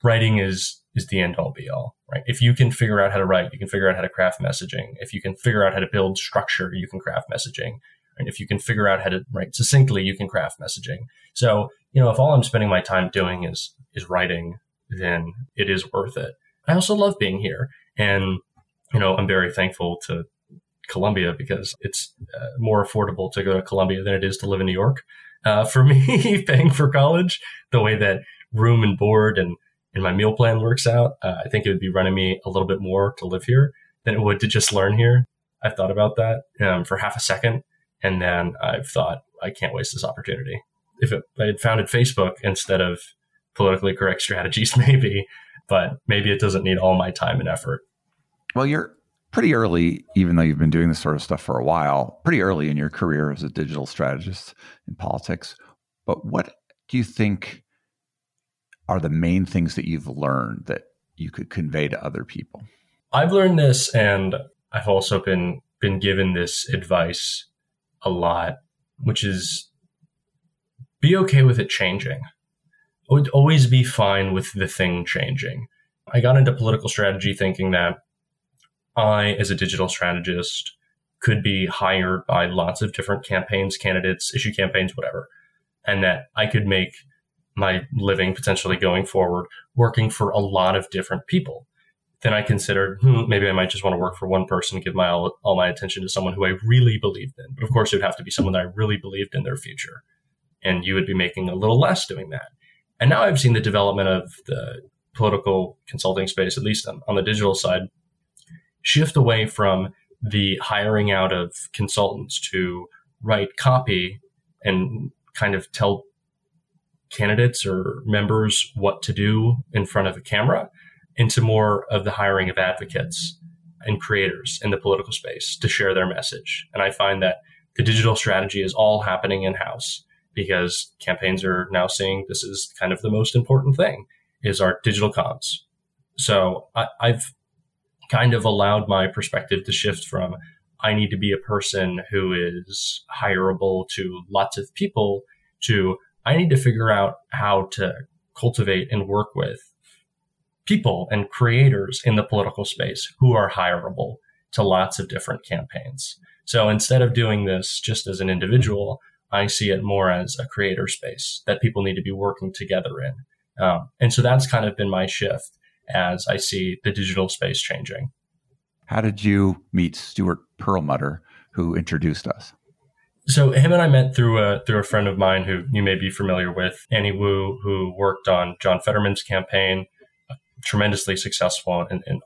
Writing is is the end all be all, right? If you can figure out how to write, you can figure out how to craft messaging. If you can figure out how to build structure, you can craft messaging. And if you can figure out how to write succinctly, you can craft messaging. So, you know, if all I'm spending my time doing is is writing, then it is worth it. I also love being here. And, you know, I'm very thankful to Columbia because it's uh, more affordable to go to Columbia than it is to live in New York. Uh, for <laughs> me, paying for college, the way that room and board and, and my meal plan works out, uh, I think it would be running me a little bit more to live here than it would to just learn here. I've thought about that um, for half a second, and then I've thought I can't waste this opportunity. If it, I had founded Facebook instead of politically correct strategies, <laughs> maybe, but maybe it doesn't need all my time and effort. Well, you're pretty early, even though you've been doing this sort of stuff for a while, pretty early in your career as a digital strategist in politics. But what do you think are the main things that you've learned that you could convey to other people? I've learned this, and I've also been been given this advice a lot, which is be okay with it changing. Would always be fine with the thing changing. I got into political strategy thinking that I, as a digital strategist, could be hired by lots of different campaigns, candidates, issue campaigns, whatever, and that I could make my living potentially going forward working for a lot of different people. Then I considered hmm, maybe I might just want to work for one person, give my all, all my attention to someone who I really believed in. But of course, it would have to be someone that I really believed in their future, and you would be making a little less doing that. And now I've seen the development of the political consulting space, at least on, on the digital side, shift away from the hiring out of consultants to write copy and kind of tell candidates or members what to do in front of a camera into more of the hiring of advocates and creators in the political space to share their message. And I find that the digital strategy is all happening in house because campaigns are now seeing this is kind of the most important thing is our digital comms. So I, have kind of allowed my perspective to shift from I need to be a person who is hireable to lots of people to I need to figure out how to cultivate and work with people and creators in the political space who are hireable to lots of different campaigns. So instead of doing this just as an individual, I see it more as a creator space that people need to be working together in. Um, and so that's kind of been my shift as I see the digital space changing. How did you meet Stuart Perlmutter, who introduced us? So him and I met through a through a friend of mine who you may be familiar with, Annie Wu, who worked on John Fetterman's campaign, tremendously successful and, and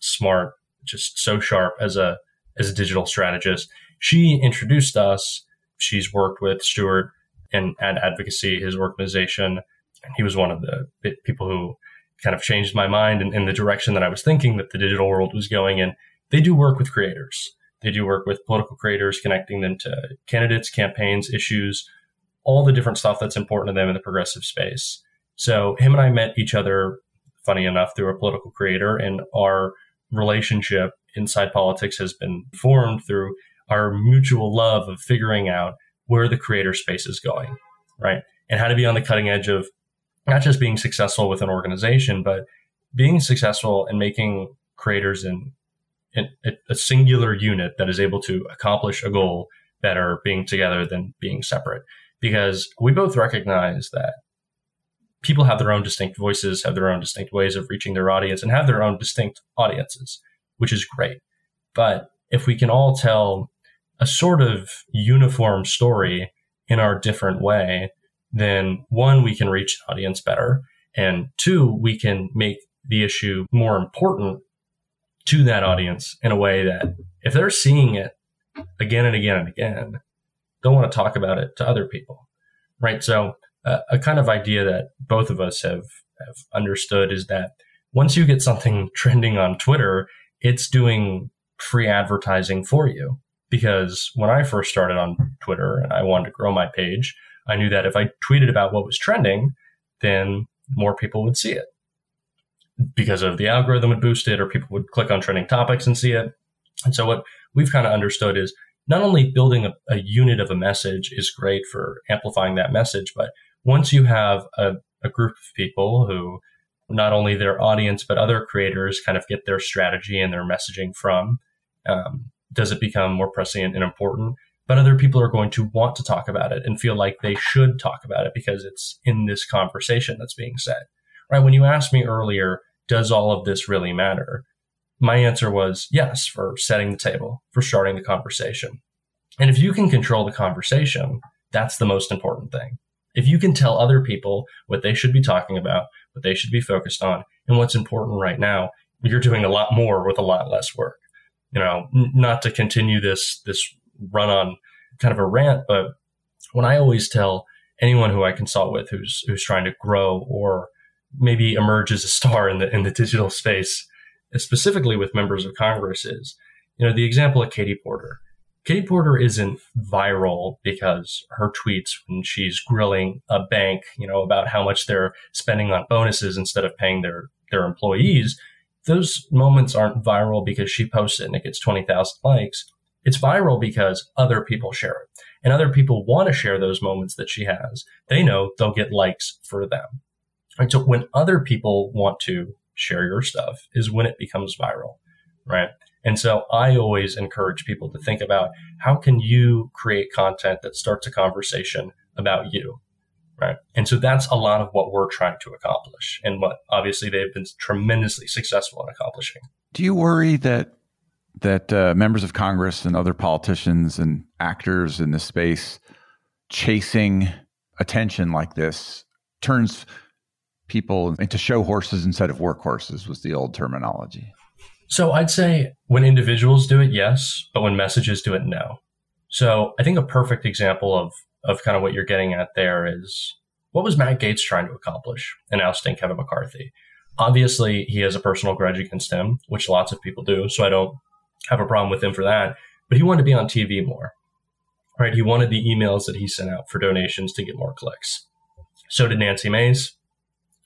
smart, just so sharp as a as a digital strategist. She introduced us. She's worked with Stewart and Ad Advocacy, his organization, and he was one of the people who kind of changed my mind in, in the direction that I was thinking that the digital world was going in. They do work with creators. They do work with political creators, connecting them to candidates, campaigns, issues, all the different stuff that's important to them in the progressive space. So him and I met each other, funny enough, through a political creator, and our relationship inside politics has been formed through our mutual love of figuring out where the creator space is going, right? And how to be on the cutting edge of not just being successful with an organization, but being successful and making creators in, in a singular unit that is able to accomplish a goal better being together than being separate. Because we both recognize that people have their own distinct voices, have their own distinct ways of reaching their audience, and have their own distinct audiences, which is great. But if we can all tell a sort of uniform story in our different way, then one, we can reach the audience better. And two, we can make the issue more important to that audience in a way that if they're seeing it again and again and again, they'll want to talk about it to other people. Right. So uh, a kind of idea that both of us have, have understood is that once you get something <laughs> trending on Twitter, it's doing free advertising for you. Because when I first started on Twitter and I wanted to grow my page, I knew that if I tweeted about what was trending, then more people would see it because of the algorithm would boost it or people would click on trending topics and see it. And so what we've kind of understood is not only building a, a unit of a message is great for amplifying that message, but once you have a, a group of people who not only their audience, but other creators kind of get their strategy and their messaging from, um, does it become more prescient and important? But other people are going to want to talk about it and feel like they should talk about it because it's in this conversation that's being said. Right. When you asked me earlier, does all of this really matter? My answer was yes, for setting the table, for starting the conversation. And if you can control the conversation, that's the most important thing. If you can tell other people what they should be talking about, what they should be focused on, and what's important right now, you're doing a lot more with a lot less work. You know, not to continue this this run on kind of a rant, but when I always tell anyone who I consult with who's who's trying to grow or maybe emerge as a star in the in the digital space, specifically with members of Congress, is you know the example of Katie Porter. Katie Porter isn't viral because her tweets when she's grilling a bank, you know, about how much they're spending on bonuses instead of paying their their employees. Those moments aren't viral because she posts it and it gets 20,000 likes. It's viral because other people share it. And other people want to share those moments that she has. They know they'll get likes for them. So when other people want to share your stuff is when it becomes viral. Right. And so I always encourage people to think about how can you create content that starts a conversation about you, right? And so that's a lot of what we're trying to accomplish and what obviously they've been tremendously successful in accomplishing. Do you worry that that uh, members of Congress and other politicians and actors in this space chasing attention like this turns people into show horses instead of workhorses was the old terminology. So I'd say when individuals do it, yes, but when messages do it, no. So I think a perfect example of of kind of what you're getting at there is what was Matt Gaetz trying to accomplish in ousting Kevin McCarthy? Obviously, he has a personal grudge against him, which lots of people do. So I don't have a problem with him for that. But he wanted to be on TV more, right? He wanted the emails that he sent out for donations to get more clicks. So did Nancy Mace.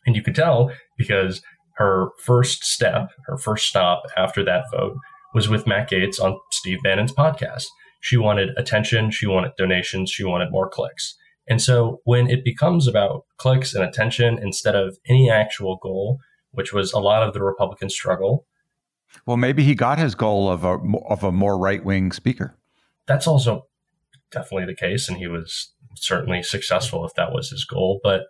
And you could tell because her first step, her first stop after that vote was with Matt Gaetz on Steve Bannon's podcast. She wanted attention, she wanted donations, she wanted more clicks. And so when it becomes about clicks and attention instead of any actual goal, which was a lot of the Republican struggle. Well, maybe he got his goal of a of a more right wing speaker. That's also definitely the case, and he was certainly successful if that was his goal. But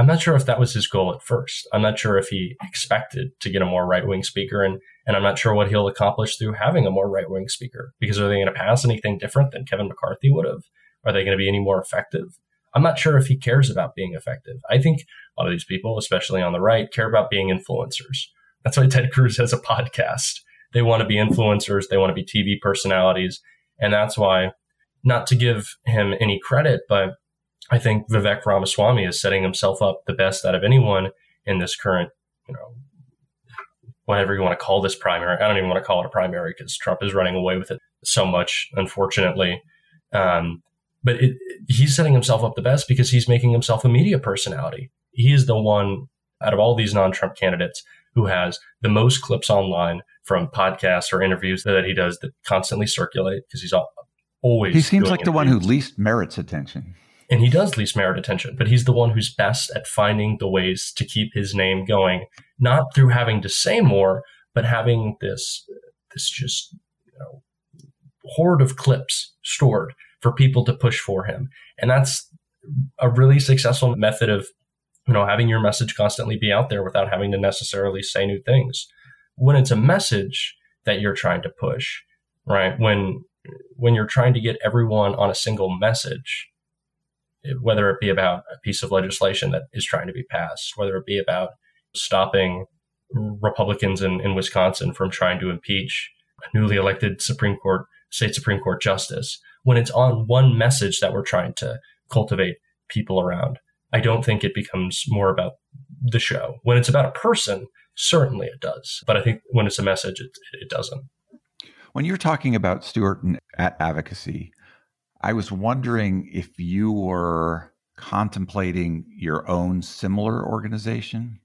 I'm not sure if that was his goal at first. I'm not sure if he expected to get a more right wing speaker, and and I'm not sure what he'll accomplish through having a more right wing speaker. Because are they going to pass anything different than Kevin McCarthy would have? Are they going to be any more effective? I'm not sure if he cares about being effective. I think a lot of these people, especially on the right, care about being influencers. That's why Ted Cruz has a podcast. They want to be influencers. They want to be TV personalities. And that's why, not to give him any credit, but I think Vivek Ramaswamy is setting himself up the best out of anyone in this current, you know, whatever you want to call this primary. I don't even want to call it a primary because Trump is running away with it so much, unfortunately. Um, but it, he's setting himself up the best because he's making himself a media personality. He is the one out of all these non-Trump candidates who has the most clips online from podcasts or interviews that he does that constantly circulate because he's always. He seems like interviews. the one who least merits attention and he does least merit attention, but he's the one who's best at finding the ways to keep his name going, not through having to say more, but having this this just you know horde of clips stored for people to push for him. And that's a really successful method of you know having your message constantly be out there without having to necessarily say new things. When it's a message that you're trying to push, right? When when you're trying to get everyone on a single message, whether it be about a piece of legislation that is trying to be passed, whether it be about stopping Republicans in, in Wisconsin from trying to impeach a newly elected Supreme Court, state Supreme Court justice, when it's on one message that we're trying to cultivate people around, I don't think it becomes more about the show. When it's about a person, certainly it does. But I think when it's a message, it, it doesn't. When you're talking about Stewart and Ad Advocacy, I was wondering if you were contemplating your own similar organization.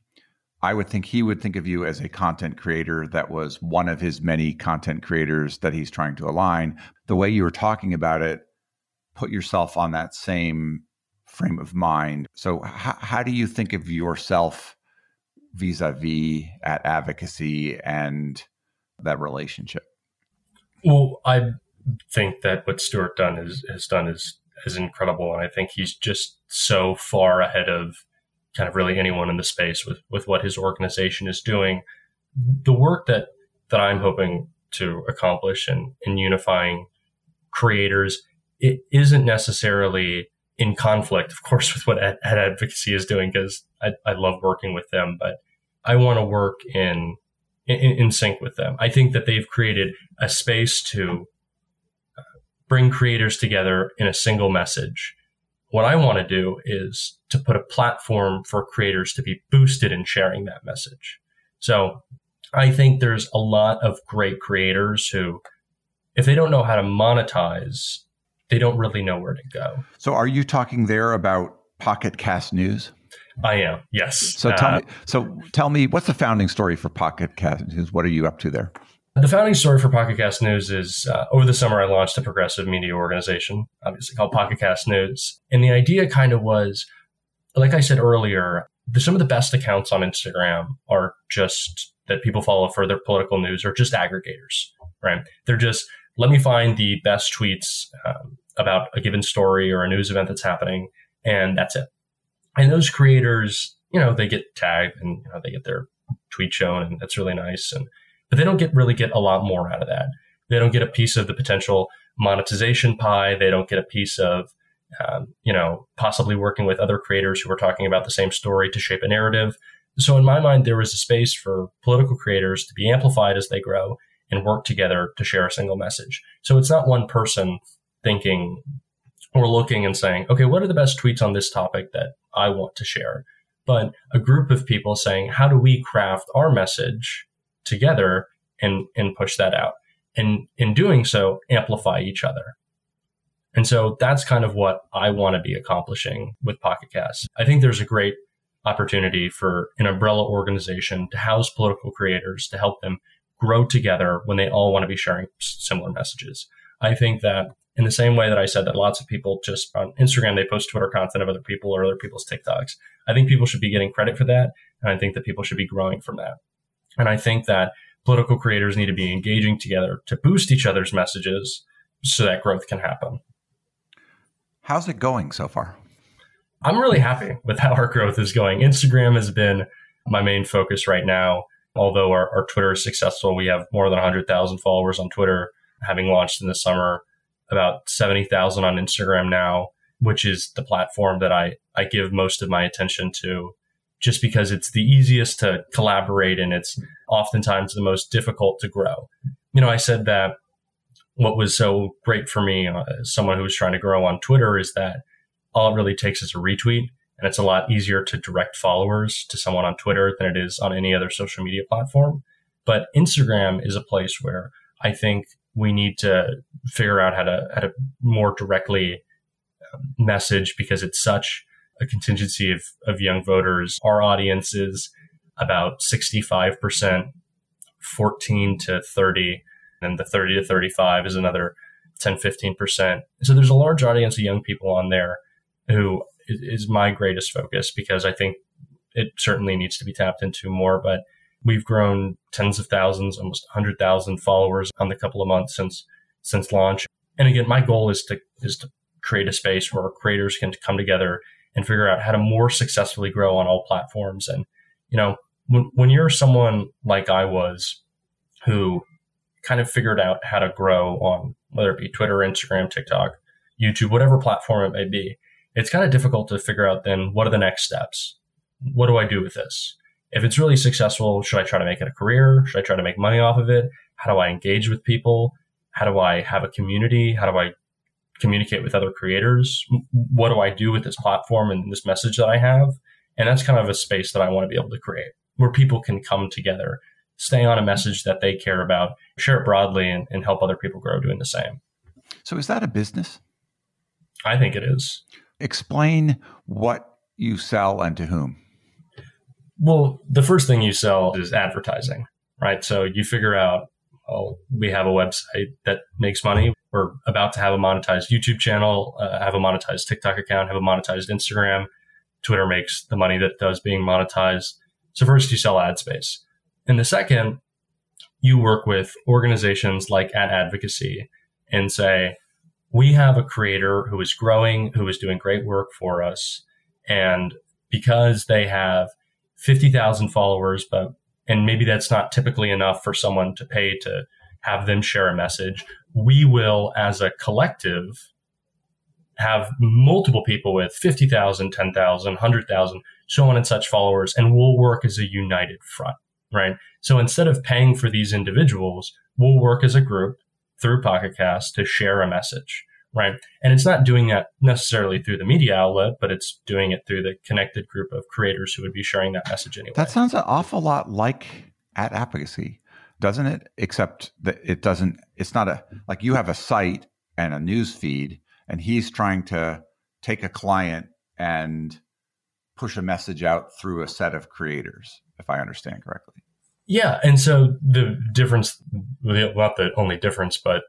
I would think he would think of you as a content creator that was one of his many content creators that he's trying to align. The way you were talking about it, put yourself on that same frame of mind. So, h- how do you think of yourself vis a vis Ad Advocacy and that relationship? Well, I think that what Stuart done is, has done is is incredible, and I think he's just so far ahead of kind of really anyone in the space with with what his organization is doing. The work that that I'm hoping to accomplish in in unifying creators, it isn't necessarily in conflict, of course, <laughs> with what Ad, Advocacy is doing because I, I love working with them, but I want to work in, in in sync with them. I think that they've created a space to bring creators together in a single message what I want to do is to put a platform for creators to be boosted in sharing that message. So I think there's a lot of great creators who, if they don't know how to monetize, they don't really know where to go. So are you talking there about PocketCast News? I am, yes. So tell uh, me. So tell me, what's the founding story for PocketCast News? What are you up to there? The founding story for PocketCast News is uh, over the summer, I launched a progressive media organization, obviously called PocketCast News. And the idea kind of was, like I said earlier, the, some of the best accounts on Instagram are just that people follow for their political news or just aggregators, right? They're just, let me find the best tweets um, about a given story or a news event that's happening, and that's it. And those creators, you know, they get tagged and you know, they get their tweet shown, and that's really nice. And but they don't get really get a lot more out of that. They don't get a piece of the potential monetization pie. They don't get a piece of, um, you know, possibly working with other creators who are talking about the same story to shape a narrative. So in my mind, there is a space for political creators to be amplified as they grow and work together to share a single message. So it's not one person thinking or looking and saying, okay, what are the best tweets on this topic that I want to share? But a group of people saying, how do we craft our message together and and push that out. And in doing so amplify each other. And so that's kind of what i want to be accomplishing with PocketCast. I think there's a great opportunity for an umbrella organization to house political creators to help them grow together when they all want to be sharing similar messages. I think that in the same way that i said that lots of people just on instagram they post twitter content of other people or other people's tiktoks i think people should be getting credit for that and i think that people should be growing from that and I think that political creators need to be engaging together to boost each other's messages so that growth can happen. How's it going so far? I'm really happy with how our growth is going. Instagram has been my main focus right now. Although our, our Twitter is successful, we have more than 100,000 followers on Twitter, having launched in the summer, about 70,000 on Instagram now, which is the platform that I, I give most of my attention to just because it's the easiest to collaborate and it's oftentimes the most difficult to grow. You know, I said that what was so great for me uh, as someone who was trying to grow on Twitter is that all it really takes is a retweet. And it's a lot easier to direct followers to someone on Twitter than it is on any other social media platform. But Instagram is a place where I think we need to figure out how to, how to more directly um, message because it's such a contingency of, of young voters. Our audience is about 65%, 14 to 30, and the 30 to 35 is another 10, 15%. So there's a large audience of young people on there who is my greatest focus because I think it certainly needs to be tapped into more. But we've grown tens of thousands, almost 100,000 followers on the couple of months since since launch. And again, my goal is to is to create a space where creators can come together and figure out how to more successfully grow on all platforms. And, you know, when, when you're someone like I was who kind of figured out how to grow on whether it be Twitter, Instagram, TikTok, YouTube, whatever platform it may be, it's kind of difficult to figure out then what are the next steps? What do I do with this? If it's really successful, should I try to make it a career? Should I try to make money off of it? How do I engage with people? How do I have a community? How do I communicate with other creators? What do I do with this platform and this message that I have? And that's kind of a space that I want to be able to create where people can come together, stay on a message that they care about, share it broadly, and, and help other people grow doing the same. So, is that a business? I think it is. Explain what you sell and to whom. Well, the first thing you sell is advertising, right? So you figure out, oh, we have a website that makes money. We're about to have a monetized YouTube channel, uh, have a monetized TikTok account, have a monetized Instagram. Twitter makes the money that does being monetized. So first you sell ad space. And the second, you work with organizations like Ad Advocacy and say, we have a creator who is growing, who is doing great work for us. And because they have 50,000 followers, but, and maybe that's not typically enough for someone to pay to have them share a message, we will, as a collective, have multiple people with 50,000, 10,000, 100,000, so on and such followers, and we'll work as a united front, right? So instead of paying for these individuals, we'll work as a group through PocketCast to share a message, right? And it's not doing that necessarily through the media outlet, but it's doing it through the connected group of creators who would be sharing that message anyway. That sounds an awful lot like Ad Advocacy, doesn't it? Except that it doesn't, it's not a, like you have a site and a news feed, and he's trying to take a client and push a message out through a set of creators, if I understand correctly. Yeah. And so the difference, not the only difference, but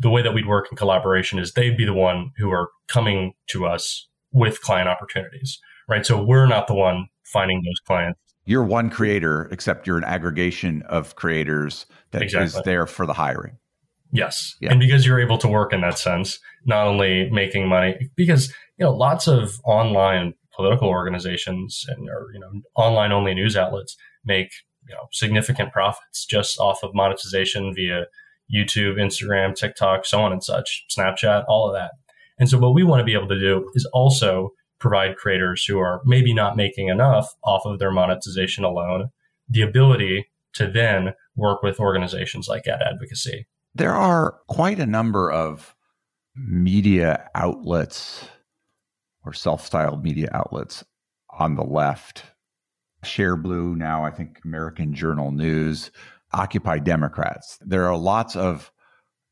the, way that we'd work in collaboration is they'd be the one who are coming to us with client opportunities, right? So we're not the one finding those clients. You're one creator, except you're an aggregation of creators that exactly. is there for the hiring. Yes. Yeah. And because you're able to work in that sense, not only making money, because, you know, lots of online political organizations and, or, you know, online only news outlets make you know significant profits just off of monetization via YouTube, Instagram, TikTok, so on and such, Snapchat, all of that. And so what we want to be able to do is also provide creators who are maybe not making enough off of their monetization alone the ability to then work with organizations like Ad Advocacy. There are quite a number of media outlets or self-styled media outlets on the left Shareblue, now I think American Journal News, Occupy Democrats. There are lots of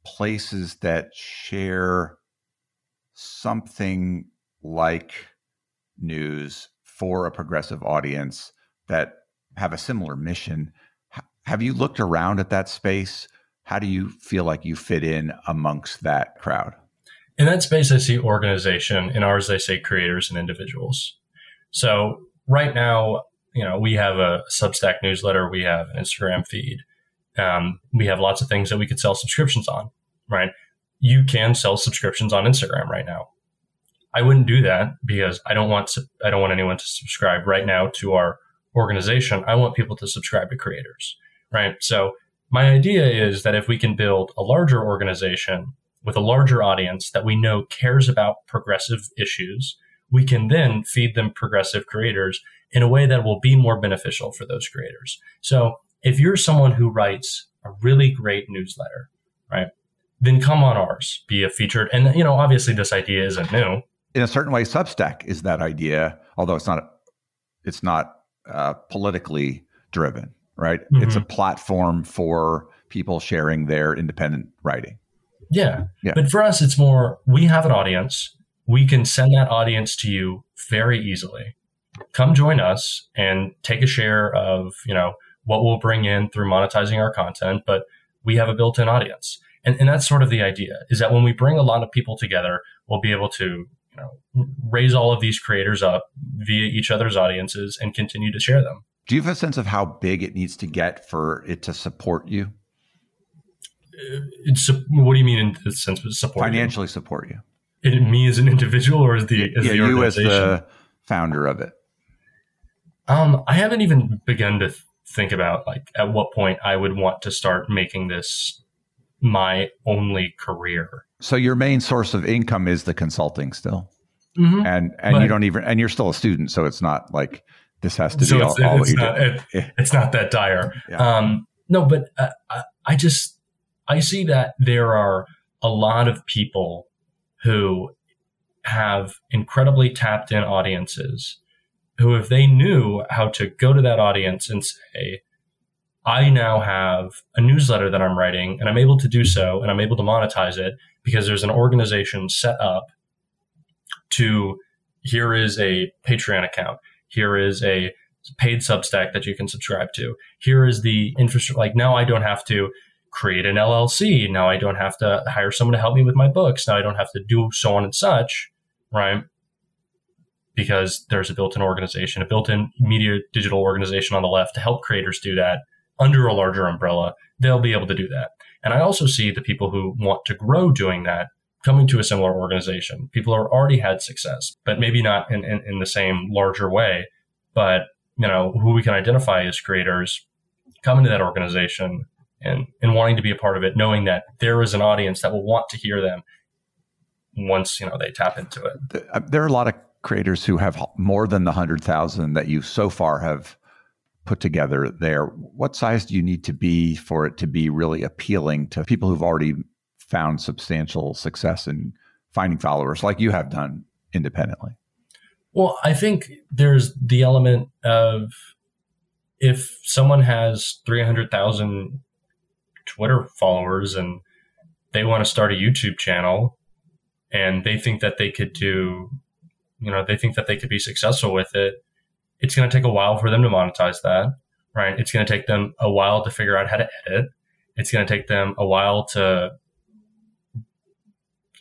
places that share something like news for a progressive audience that have a similar mission. Have you looked around at that space? How do you feel like you fit in amongst that crowd? In that space, I see organization. In ours, I say creators and individuals. So right now, you know, we have a Substack newsletter, we have an Instagram feed, um, we have lots of things that we could sell subscriptions on, right? You can sell subscriptions on Instagram right now. I wouldn't do that because I don't want to, I don't want anyone to subscribe right now to our organization. I want people to subscribe to creators, right? So my idea is that if we can build a larger organization with a larger audience that we know cares about progressive issues, we can then feed them progressive creators in a way that will be more beneficial for those creators. So if you're someone who writes a really great newsletter, right, then come on ours, be a featured. And, you know, obviously this idea isn't new. In a certain way, Substack is that idea, although it's not, it's not uh, politically driven, right? Mm-hmm. It's a platform for people sharing their independent writing. Yeah. yeah. But for us, it's more, we have an audience. We can send that audience to you very easily come join us and take a share of, you know, what we'll bring in through monetizing our content, but we have a built-in audience. And, and that's sort of the idea is that when we bring a lot of people together, we'll be able to, you know, raise all of these creators up via each other's audiences and continue to share them. Do you have a sense of how big it needs to get for it to support you? Uh, it's, what do you mean in the sense of support? Financially you? support you. It, me as an individual or as the, as yeah, the you as the founder of it. Um, I haven't even begun to think about like at what point I would want to start making this my only career. So your main source of income is the consulting still, mm-hmm. and and but, you don't even and you're still a student, so it's not like this has to so be all, it's, all it's, not, it, it's not that dire. Yeah. Um, no, but uh, I just I see that there are a lot of people who have incredibly tapped in audiences who, if they knew how to go to that audience and say, I now have a newsletter that I'm writing and I'm able to do so and I'm able to monetize it because there's an organization set up to here is a Patreon account. Here is a paid Substack that you can subscribe to. Here is the infrastructure. Like now I don't have to create an LLC. Now I don't have to hire someone to help me with my books. Now I don't have to do so on and such, right? Because there's a built in organization, a built in media digital organization on the left to help creators do that under a larger umbrella. They'll be able to do that. And I also see the people who want to grow doing that coming to a similar organization. People who already had success, but maybe not in, in, in the same larger way, but you know, who we can identify as creators coming to that organization and, and wanting to be a part of it, knowing that there is an audience that will want to hear them once, you know, they tap into it. Uh, there are a lot of creators who have more than the 100,000 that you so far have put together there. What size do you need to be for it to be really appealing to people who've already found substantial success in finding followers like you have done independently? Well, I think there's the element of if someone has 300,000 Twitter followers and they want to start a YouTube channel and they think that they could do, you know, they think that they could be successful with it, it's going to take a while for them to monetize that, right? It's going to take them a while to figure out how to edit. It's going to take them a while to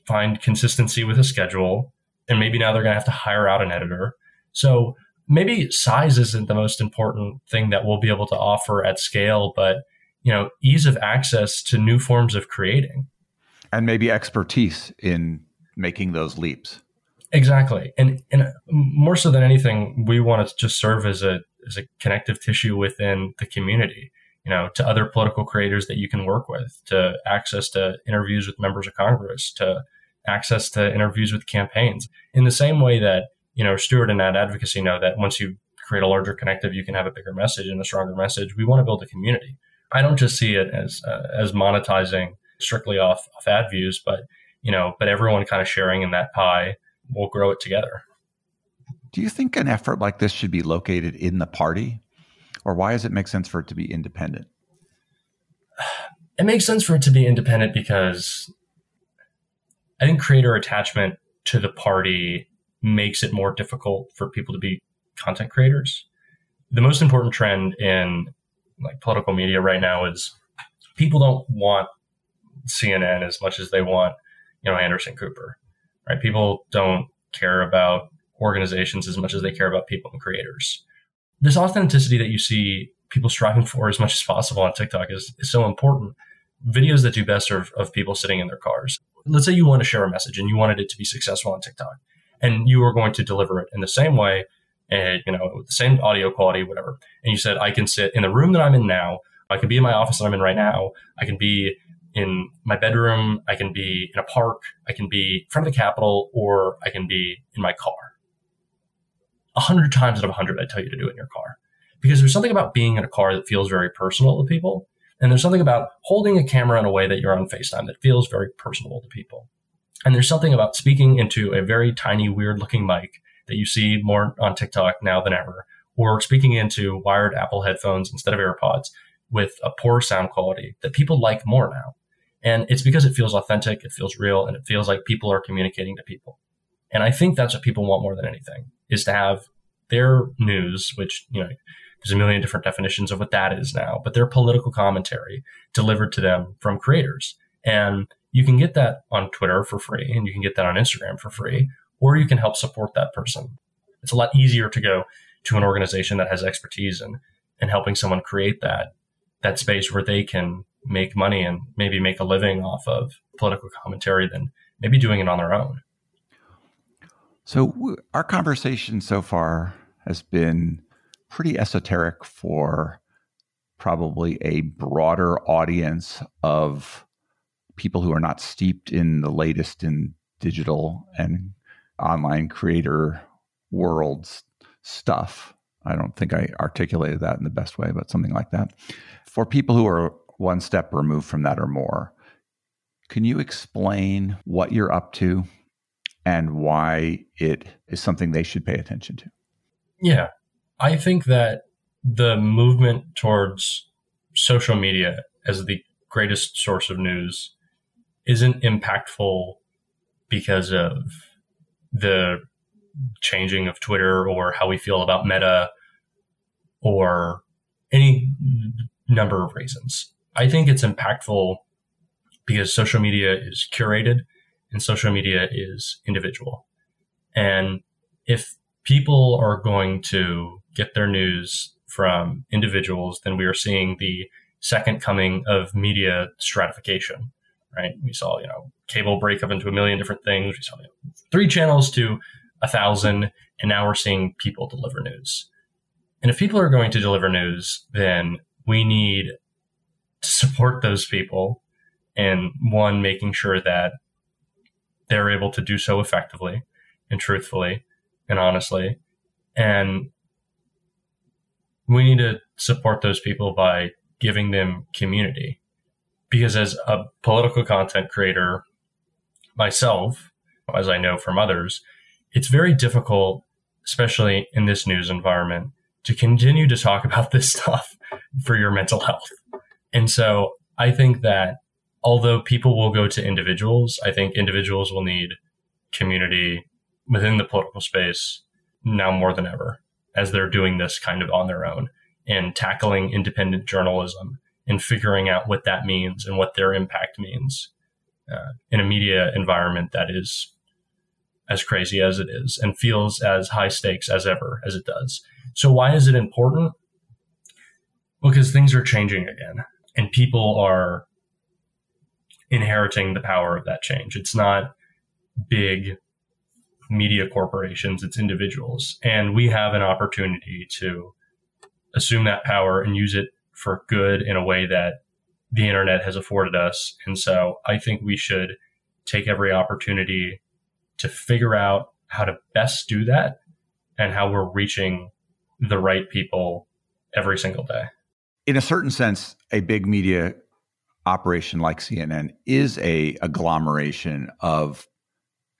find consistency with a schedule. And maybe now they're going to have to hire out an editor. So maybe size isn't the most important thing that we'll be able to offer at scale, but you know, ease of access to new forms of creating. And maybe expertise in making those leaps. Exactly. And and more so than anything, we want to just serve as a as a connective tissue within the community you know, to other political creators that you can work with, to access to interviews with members of Congress, to access to interviews with campaigns. In the same way that, you know, Stuart and Ad Advocacy know that once you create a larger connective, you can have a bigger message and a stronger message. We want to build a community. I don't just see it as uh, as monetizing strictly off off ad views, but you know, but everyone kind of sharing in that pie will grow it together. Do you think an effort like this should be located in the party or why does it make sense for it to be independent? It makes sense for it to be independent because I think creator attachment to the party makes it more difficult for people to be content creators. The most important trend in like political media right now is people don't want CNN as much as they want, you know, Anderson Cooper. Right? People don't care about organizations as much as they care about people and creators this authenticity that you see people striving for as much as possible on TikTok is, is so important. Videos that do best are of, people sitting in their cars. Let's say you want to share a message and you wanted it to be successful on TikTok, and you were going to deliver it in the same way, and you know, with the same audio quality, whatever. And you said, I can sit in the room that I'm in now. I can be in my office that I'm in right now. I can be in my bedroom. I can be in a park. I can be in front of the Capitol, or I can be in my car a hundred times out of a hundred, I tell you to do it in your car because there's something about being in a car that feels very personal to people. And there's something about holding a camera in a way that you're on FaceTime that feels very personal to people. And there's something about speaking into a very tiny, weird looking mic that you see more on TikTok now than ever, or speaking into wired Apple headphones instead of AirPods with a poor sound quality that people like more now. And it's because it feels authentic, it feels real, and it feels like people are communicating to people. And I think that's what people want more than anything is to have their news, which, you know, there's a million different definitions of what that is now, but their political commentary delivered to them from creators. And you can get that on Twitter for free and you can get that on Instagram for free, or you can help support that person. It's a lot easier to go to an organization that has expertise in, in helping someone create that, that space where they can make money and maybe make a living off of political commentary than maybe doing it on their own. So, our conversation so far has been pretty esoteric for probably a broader audience of people who are not steeped in the latest in digital and online creator worlds stuff. I don't think I articulated that in the best way, but something like that. For people who are one step removed from that or more, can you explain what you're up to and why it is something they should pay attention to. Yeah. I think that the movement towards social media as the greatest source of news isn't impactful because of the changing of Twitter or how we feel about Meta or any number of reasons. I think it's impactful because social media is curated and social media is individual. And if people are going to get their news from individuals, then we are seeing the second coming of media stratification, right? We saw, you know, cable break up into a million different things. We saw you know, three channels to a thousand, and now we're seeing people deliver news. And if people are going to deliver news, then we need to support those people and one, making sure that they're able to do so effectively and truthfully and honestly. And we need to support those people by giving them community. Because as a political content creator myself, as I know from others, it's very difficult, especially in this news environment, to continue to talk about <laughs> this stuff for your mental health. And so I think that although people will go to individuals, I think individuals will need community within the political space now more than ever as they're doing this kind of on their own and tackling independent journalism and figuring out what that means and what their impact means uh, in a media environment that is as crazy as it is and feels as high stakes as ever as it does. So, why is it important? Because things are changing again and people are inheriting the power of that change. It's not big media corporations, it's individuals. And we have an opportunity to assume that power and use it for good in a way that the internet has afforded us. And so I think we should take every opportunity to figure out how to best do that and how we're reaching the right people every single day. In a certain sense, a big media operation like CNN is a agglomeration of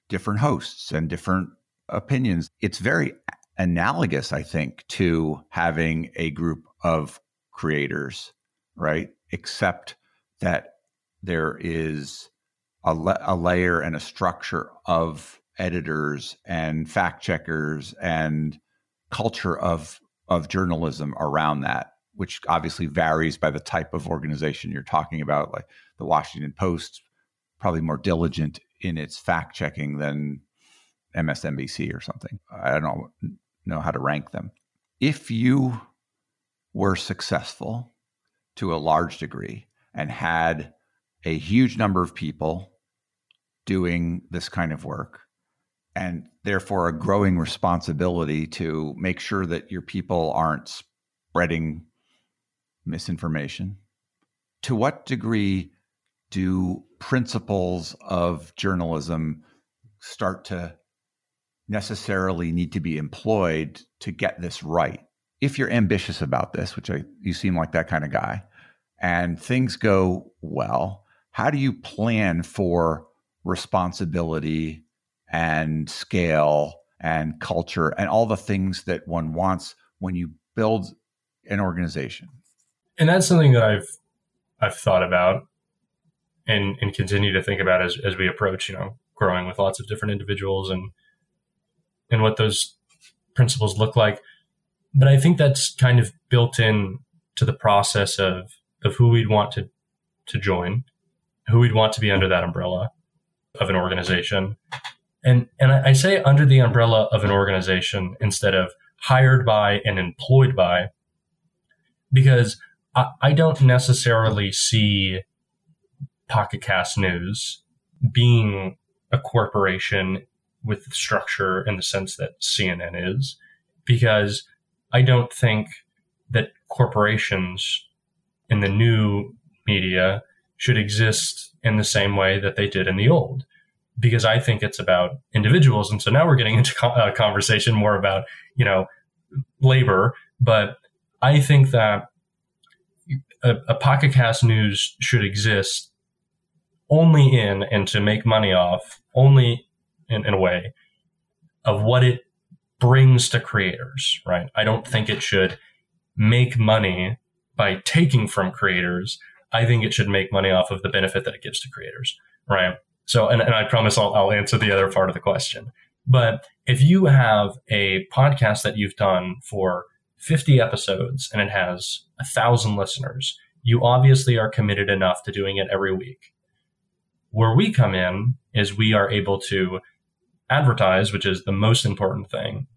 different hosts and different opinions. It's very analogous, I think, to having a group of creators, right? Except that there is a, la- a layer and a structure of editors and fact checkers and culture of of journalism around that which obviously varies by the type of organization you're talking about like the Washington Post probably more diligent in its fact checking than MSNBC or something. I don't know how to rank them. If you were successful to a large degree and had a huge number of people doing this kind of work and therefore a growing responsibility to make sure that your people aren't spreading misinformation. To what degree do principles of journalism start to necessarily need to be employed to get this right? If you're ambitious about this, which I, you seem like that kind of guy, and things go well, how do you plan for responsibility and scale and culture and all the things that one wants when you build an organization. And that's something that I've I've thought about and and continue to think about as, as we approach, you know, growing with lots of different individuals and and what those principles look like. But I think that's kind of built in to the process of of who we'd want to to join, who we'd want to be under that umbrella of an organization. And, and I say under the umbrella of an organization instead of hired by and employed by, because I, I don't necessarily see PocketCast News being a corporation with structure in the sense that CNN is, because I don't think that corporations in the new media should exist in the same way that they did in the old because I think it's about individuals. And so now we're getting into a uh, conversation more about, you know, labor. But I think that a, a PocketCast News should exist only in and to make money off, only in, in a way of what it brings to creators, right? I don't think it should make money by taking from creators. I think it should make money off of the benefit that it gives to creators, right? So, and, and I promise I'll, I'll answer the other part of the question. But if you have a podcast that you've done for 50 episodes and it has a thousand listeners, you obviously are committed enough to doing it every week. Where we come in is we are able to advertise, which is the most important thing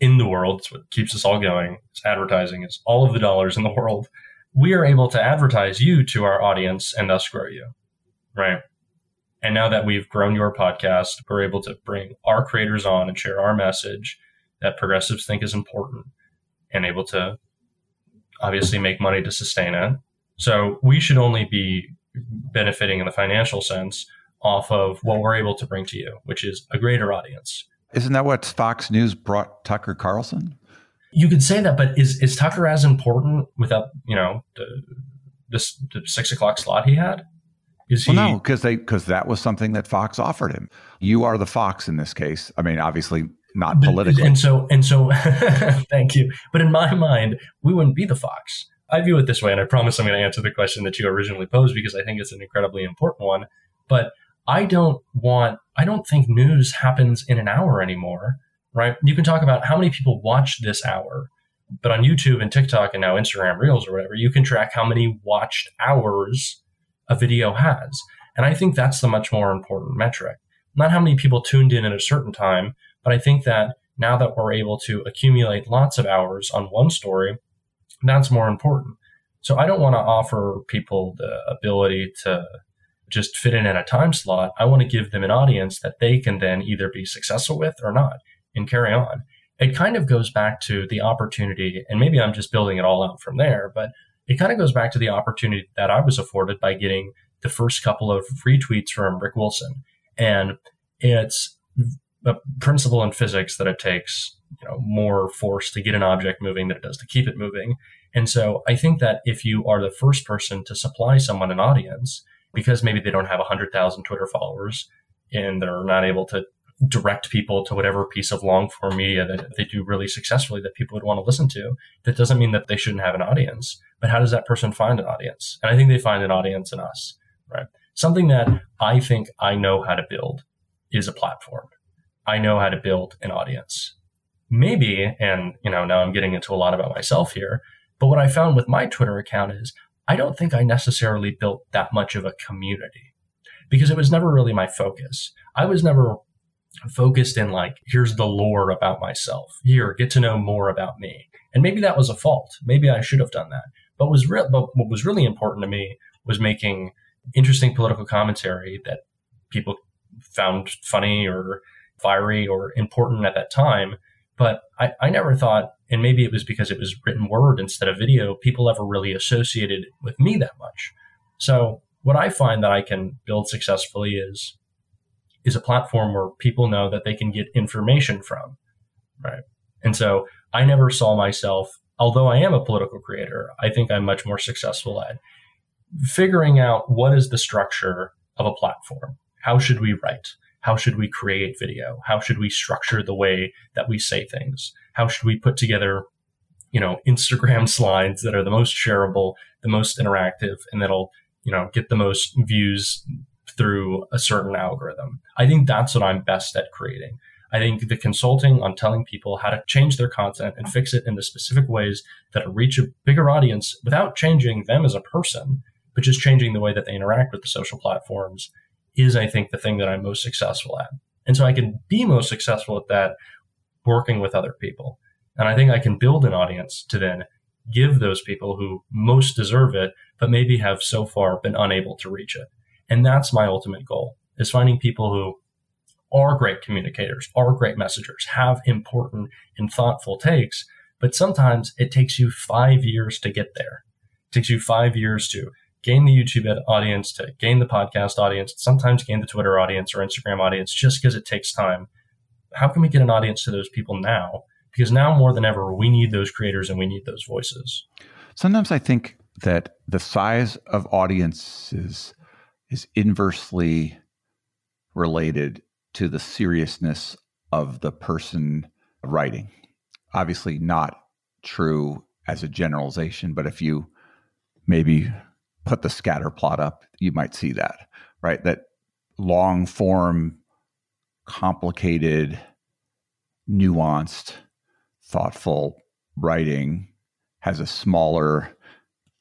in the world. It's what keeps us all going. It's advertising. It's all of the dollars in the world. We are able to advertise you to our audience and thus grow you. Right. And now that we've grown your podcast, we're able to bring our creators on and share our message that progressives think is important and able to obviously make money to sustain it. So we should only be benefiting in the financial sense off of what we're able to bring to you, which is a greater audience. Isn't that what Fox News brought Tucker Carlson? You could say that, but is is Tucker as important without you know the this the six o'clock slot he had? Is he? No, because they because that was something that Fox offered him. You are the Fox in this case. I mean, obviously not politically. And so and so, <laughs> thank you. But in my mind, we wouldn't be the Fox. I view it this way, and I promise I'm going to answer the question that you originally posed because I think it's an incredibly important one. But I don't want, I don't think news happens in an hour anymore, right? You can talk about how many people watch this hour, but on YouTube and TikTok and now Instagram Reels or whatever, you can track how many watched hours a video has. And I think that's the much more important metric. Not how many people tuned in at a certain time, but I think that now that we're able to accumulate lots of hours on one story, that's more important. So I don't want to offer people the ability to just fit in in a time slot. I want to give them an audience that they can then either be successful with or not and carry on. It kind of goes back to the opportunity, and maybe I'm just building it all out from there, but it kind of goes back to the opportunity that I was afforded by getting the first couple of retweets from Rick Wilson. And it's a principle in physics that it takes you know more force to get an object moving than it does to keep it moving. And so I think that if you are the first person to supply someone an audience, because maybe they don't have 100,000 Twitter followers and they're not able to direct people to whatever piece of long form media that they do really successfully that people would want to listen to, that doesn't mean that they shouldn't have an audience. But how does that person find an audience? And I think they find an audience in us, right? Something that I think I know how to build is a platform. I know how to build an audience. Maybe, and you know, now I'm getting into a lot about myself here, but what I found with my Twitter account is I don't think I necessarily built that much of a community because it was never really my focus. I was never focused in like, here's the lore about myself. Here, get to know more about me. And maybe that was a fault. Maybe I should have done that. But was re- but what was really important to me was making interesting political commentary that people found funny or fiery or important at that time. But I, I never thought and maybe it was because it was written word instead of video, people ever really associated with me that much. So what I find that I can build successfully is is a platform where people know that they can get information from, right? And so I never saw myself, although I am a political creator, I think I'm much more successful at figuring out what is the structure of a platform. How should we write? How should we create video? How should we structure the way that we say things? how should we put together you know instagram <laughs> slides that are the most shareable the most interactive and that'll you know get the most views through a certain algorithm i think that's what i'm best at creating i think the consulting on telling people how to change their content and fix it in the specific ways that'll reach a bigger audience without changing them as a person but just changing the way that they interact with the social platforms is i think the thing that i'm most successful at and so i can be most successful at that working with other people. And I think I can build an audience to then give those people who most deserve it, but maybe have so far been unable to reach it. And that's my ultimate goal is finding people who are great communicators, are great messengers, have important and thoughtful takes, but sometimes it takes you five years to get there. It takes you five years to gain the YouTube audience, to gain the podcast audience, sometimes gain the Twitter audience or Instagram audience just because it takes time how can we get an audience to those people now? Because now more than ever, we need those creators and we need those voices. Sometimes I think that the size of audiences is inversely related to the seriousness of the person writing. Obviously, not true as a generalization, but if you maybe put the scatter plot up, you might see that, right? That long form complicated, nuanced, thoughtful writing has a smaller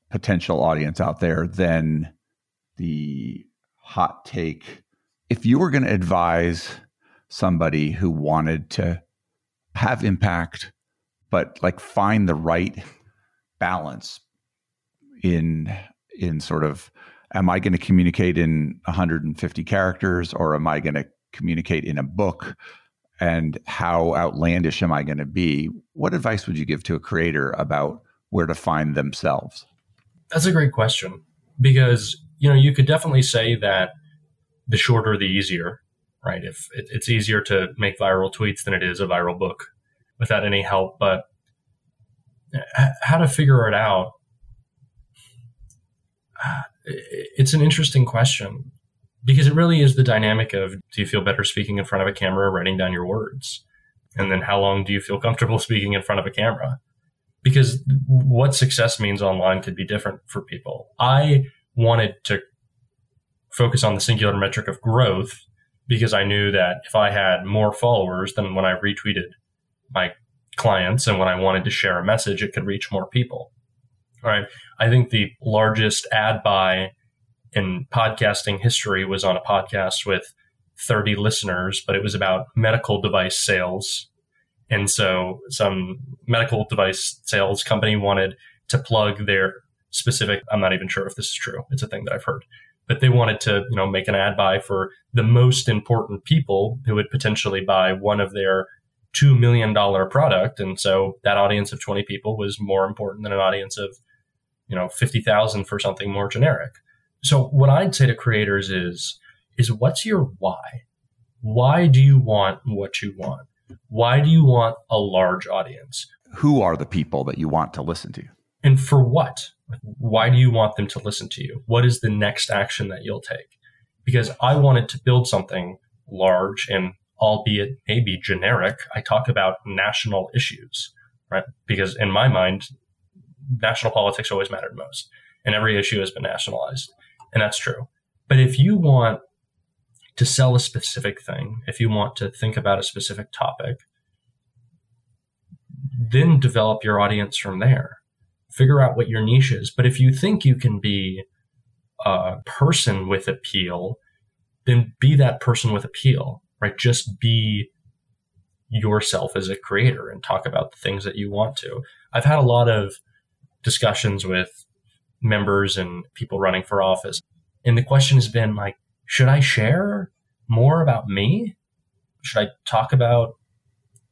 potential audience out there than the hot take. If you were going to advise somebody who wanted to have impact, but like find the right balance in in sort of am I going to communicate in 150 characters or am I going to communicate in a book and how outlandish am I going to be? What advice would you give to a creator about where to find themselves? That's a great question because you know you could definitely say that the shorter the easier, right? If it, it's easier to make viral tweets than it is a viral book without any help, but how to figure it out uh, it's an interesting question because it really is the dynamic of do you feel better speaking in front of a camera or writing down your words? And then how long do you feel comfortable <laughs> speaking in front of a camera? Because what success means online could be different for people. I wanted to focus on the singular metric of growth because I knew that if I had more followers than when I retweeted my clients and when I wanted to share a message, it could reach more people. All right. I think the largest ad buy in podcasting history was on a podcast with 30 listeners, but it was about medical device sales. And so some medical device sales company wanted to plug their specific, I'm not even sure if this is true. It's a thing that I've heard, but they wanted to, you know, make an ad buy for the most important people who would potentially buy one of their $2 million product. And so that audience of 20 people was more important than an audience of you know 50,000 for something more generic. So what I'd say to creators is is what's your why? Why do you want what you want? Why do you want a large audience? Who are the people that you want to listen to? And for what? Why do you want them to listen to you? What is the next action that you'll take? Because I wanted to build something large and albeit maybe generic. I talk about national issues, right? Because in my mind, national politics always mattered most, and every issue has been nationalized, and that's true. But if you want to sell a specific thing, if you want to think about a specific topic, then develop your audience from there. Figure out what your niche is. But if you think you can be a person with appeal, then be that person with appeal, right? Just be yourself as a creator and talk about the things that you want to. I've had a lot of discussions with members and people running for office. And the question has been like, should I share more about me? Should I talk about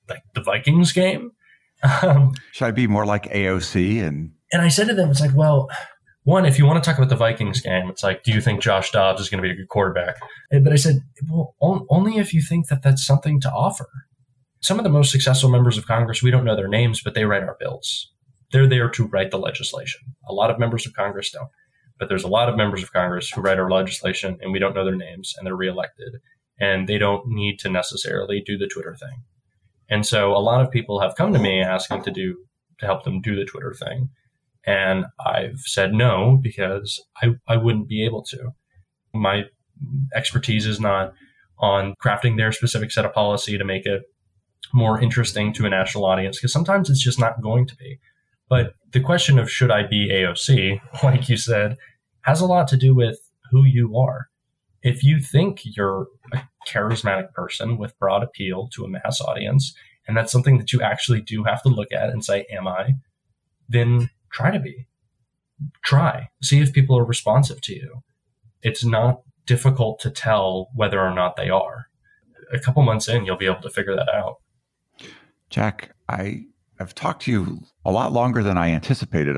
like the Vikings game? Um, should I be more like AOC? And and I said to them, it's like, well, one, if you want to talk about the Vikings game, it's like, do you think Josh Dobbs is going to be a good quarterback? But I said, well, only if you think that that's something to offer. Some of the most successful members of Congress, we don't know their names, but they write our bills. They're there to write the legislation. A lot of members of Congress don't. But there's a lot of members of Congress who write our legislation and we don't know their names and they're reelected and they don't need to necessarily do the Twitter thing. And so a lot of people have come to me asking to do to help them do the Twitter thing. And I've said no because I, I wouldn't be able to. My expertise is not on crafting their specific set of policy to make it more interesting to a national audience because sometimes it's just not going to be. But the question of should I be AOC, <laughs> like you said, has a lot to do with who you are. If you think you're a charismatic person with broad appeal to a mass audience, and that's something that you actually do have to look at and say, Am I? Then try to be. Try. See if people are responsive to you. It's not difficult to tell whether or not they are. A couple months in, you'll be able to figure that out. Jack, I I've talked to you a lot longer than I anticipated.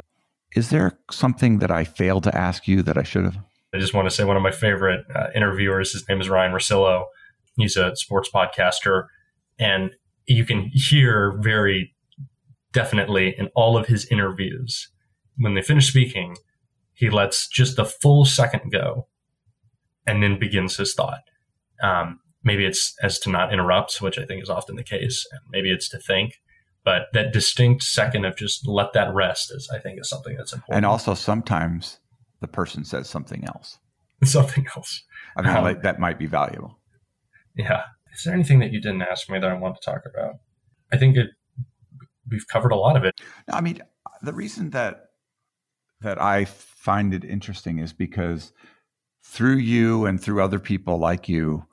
Is there something that I failed to ask you that I should have? I just want to say one of my favorite uh, interviewers, his name is Ryen Russillo. He's a sports podcaster, and you can hear very definitely in all of his interviews when they finish speaking, he lets just a full second go and then begins his thought. Um, maybe it's as to not interrupt, which I think is often the case, and maybe it's to think but that distinct second of just let that rest is i think is something that's important and also sometimes the person says something else. <laughs> Something else. I mean um, like, that might be valuable. Yeah. Is there anything that you didn't ask me that i want to talk about? I think it we've covered a lot of it. I mean, the reason that that I find it interesting is because through you and through other people like you,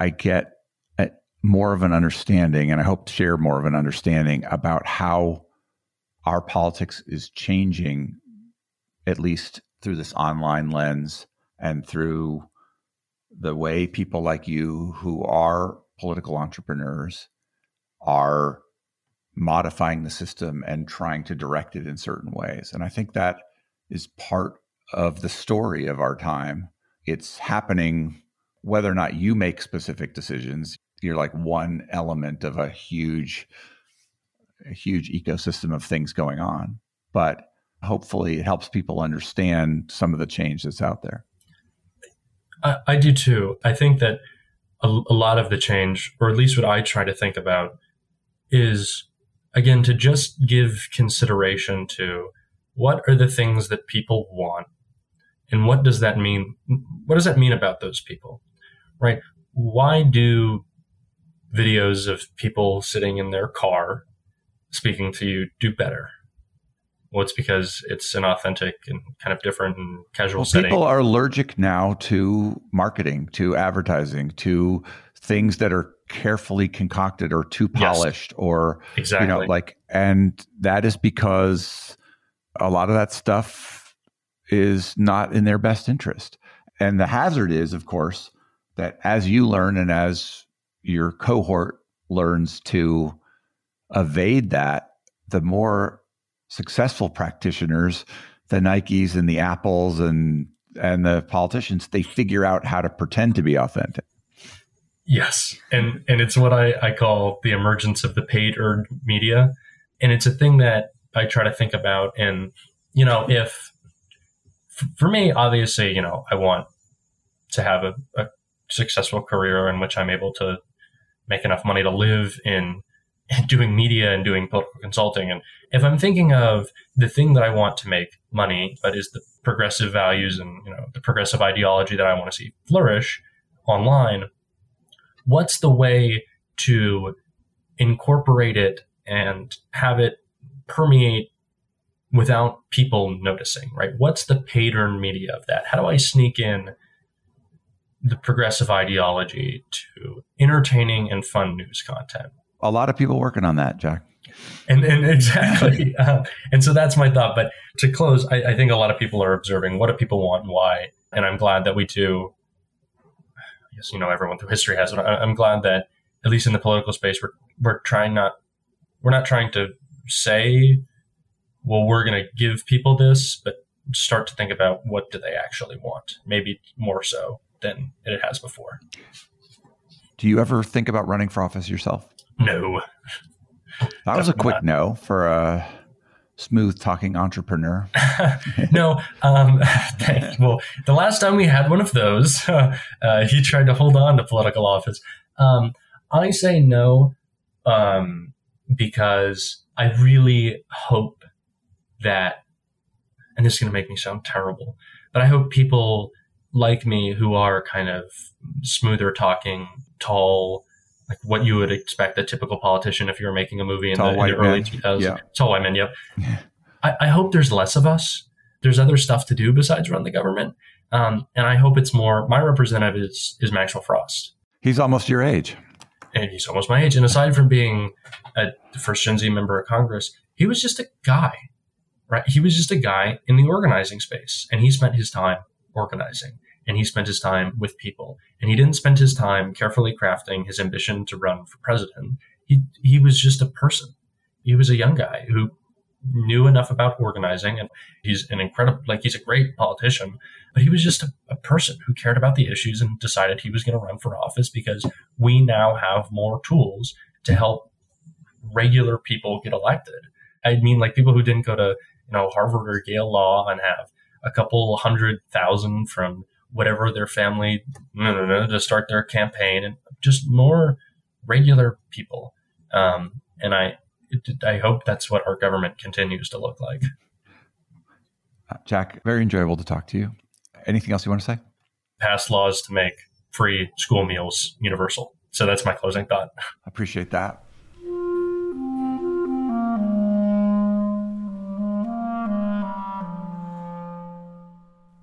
I get a, more of an understanding, and I hope to share more of an understanding about how our politics is changing, at least through this online lens and through the way people like you who are political entrepreneurs are modifying the system and trying to direct it in certain ways. And I think that is part of the story of our time. It's happening whether or not you make specific decisions. You're like one element of a huge, a huge ecosystem of things going on. But hopefully it helps people understand some of the change that's out there. I, I do too. I think that a, a lot of the change, or at least what I try to think about, is again to just give consideration to what are the things that people want and what does that mean what does that mean about those people right why do videos of people sitting in their car speaking to you do better well, it's because it's an authentic and kind of different and casual well, setting. People are allergic now to marketing, to advertising, to things that are carefully concocted or too polished yes. or exactly you know like and that is because a lot of that stuff is not in their best interest and the hazard is of course that as you learn and as your cohort learns to evade that the more successful practitioners, the Nikes and the Apples and and the politicians, they figure out how to pretend to be authentic. Yes. And and it's what I, I call the emergence of the paid earned media. And it's a thing that I try to think about. And, you know, if for me, obviously, you know, I want to have a, a successful career in which I'm able to make enough money to live in <laughs> doing media and doing political consulting. And if I'm thinking of the thing that I want to make money, but is the progressive values and you know the progressive ideology that I want to see flourish online, what's the way to incorporate it and have it permeate without people noticing, right? What's the paid earned media of that? How do I sneak in the progressive ideology to entertaining and fun news content? A lot of people working on that, Jack. And, and <laughs> exactly. uh, and so that's my thought. But to close, I, I, think a lot of people are observing what do people want and why. And I'm glad that we do. I guess, you know, everyone through history has, I'm glad that at least in the political space, we're, we're trying not, we're not trying to say, well, we're going to give people this, but start to think about what do they actually want, maybe more so than it has before. Do you ever think about running for office yourself? No. That was a quick not. no for a smooth talking entrepreneur. <laughs> no. Um, <laughs> well, the last time we had one of those, <laughs> uh, he tried to hold on to political office. Um, I say no um, because I really hope that, and this is going to make me sound terrible, but I hope people like me who are kind of smoother talking, tall, like what you would expect a typical politician if you were making a movie in, the, in the, early 2000s. Yeah. Tall white men, yep. <laughs> Yeah. I, I, hope there's less of us. There's other stuff to do besides run the government. Um, and I hope it's more, my representative is, is Maxwell Frost. He's almost your age. And he's almost my age. And aside from being a first Gen Z member of Congress, he was just a guy, right? He was just a guy in the organizing space. And he spent his time organizing and he spent his time with people. And he didn't spend his time carefully crafting his ambition to run for president. He he was just a person. He was a young guy who knew enough about organizing and he's an incredible like he's a great politician but he was just a, a person who cared about the issues and decided he was going to run for office because we now have more tools to help regular people get elected i mean like people who didn't go to you know harvard or yale law and have a couple hundred thousand from whatever their family no, no, no, to start their campaign and just more regular people. Um, and I, I hope that's what our government continues to look like. Uh, Jack, very enjoyable to talk to you. Anything else you want to say? Pass laws to make free school meals universal. So that's my closing thought. Appreciate that.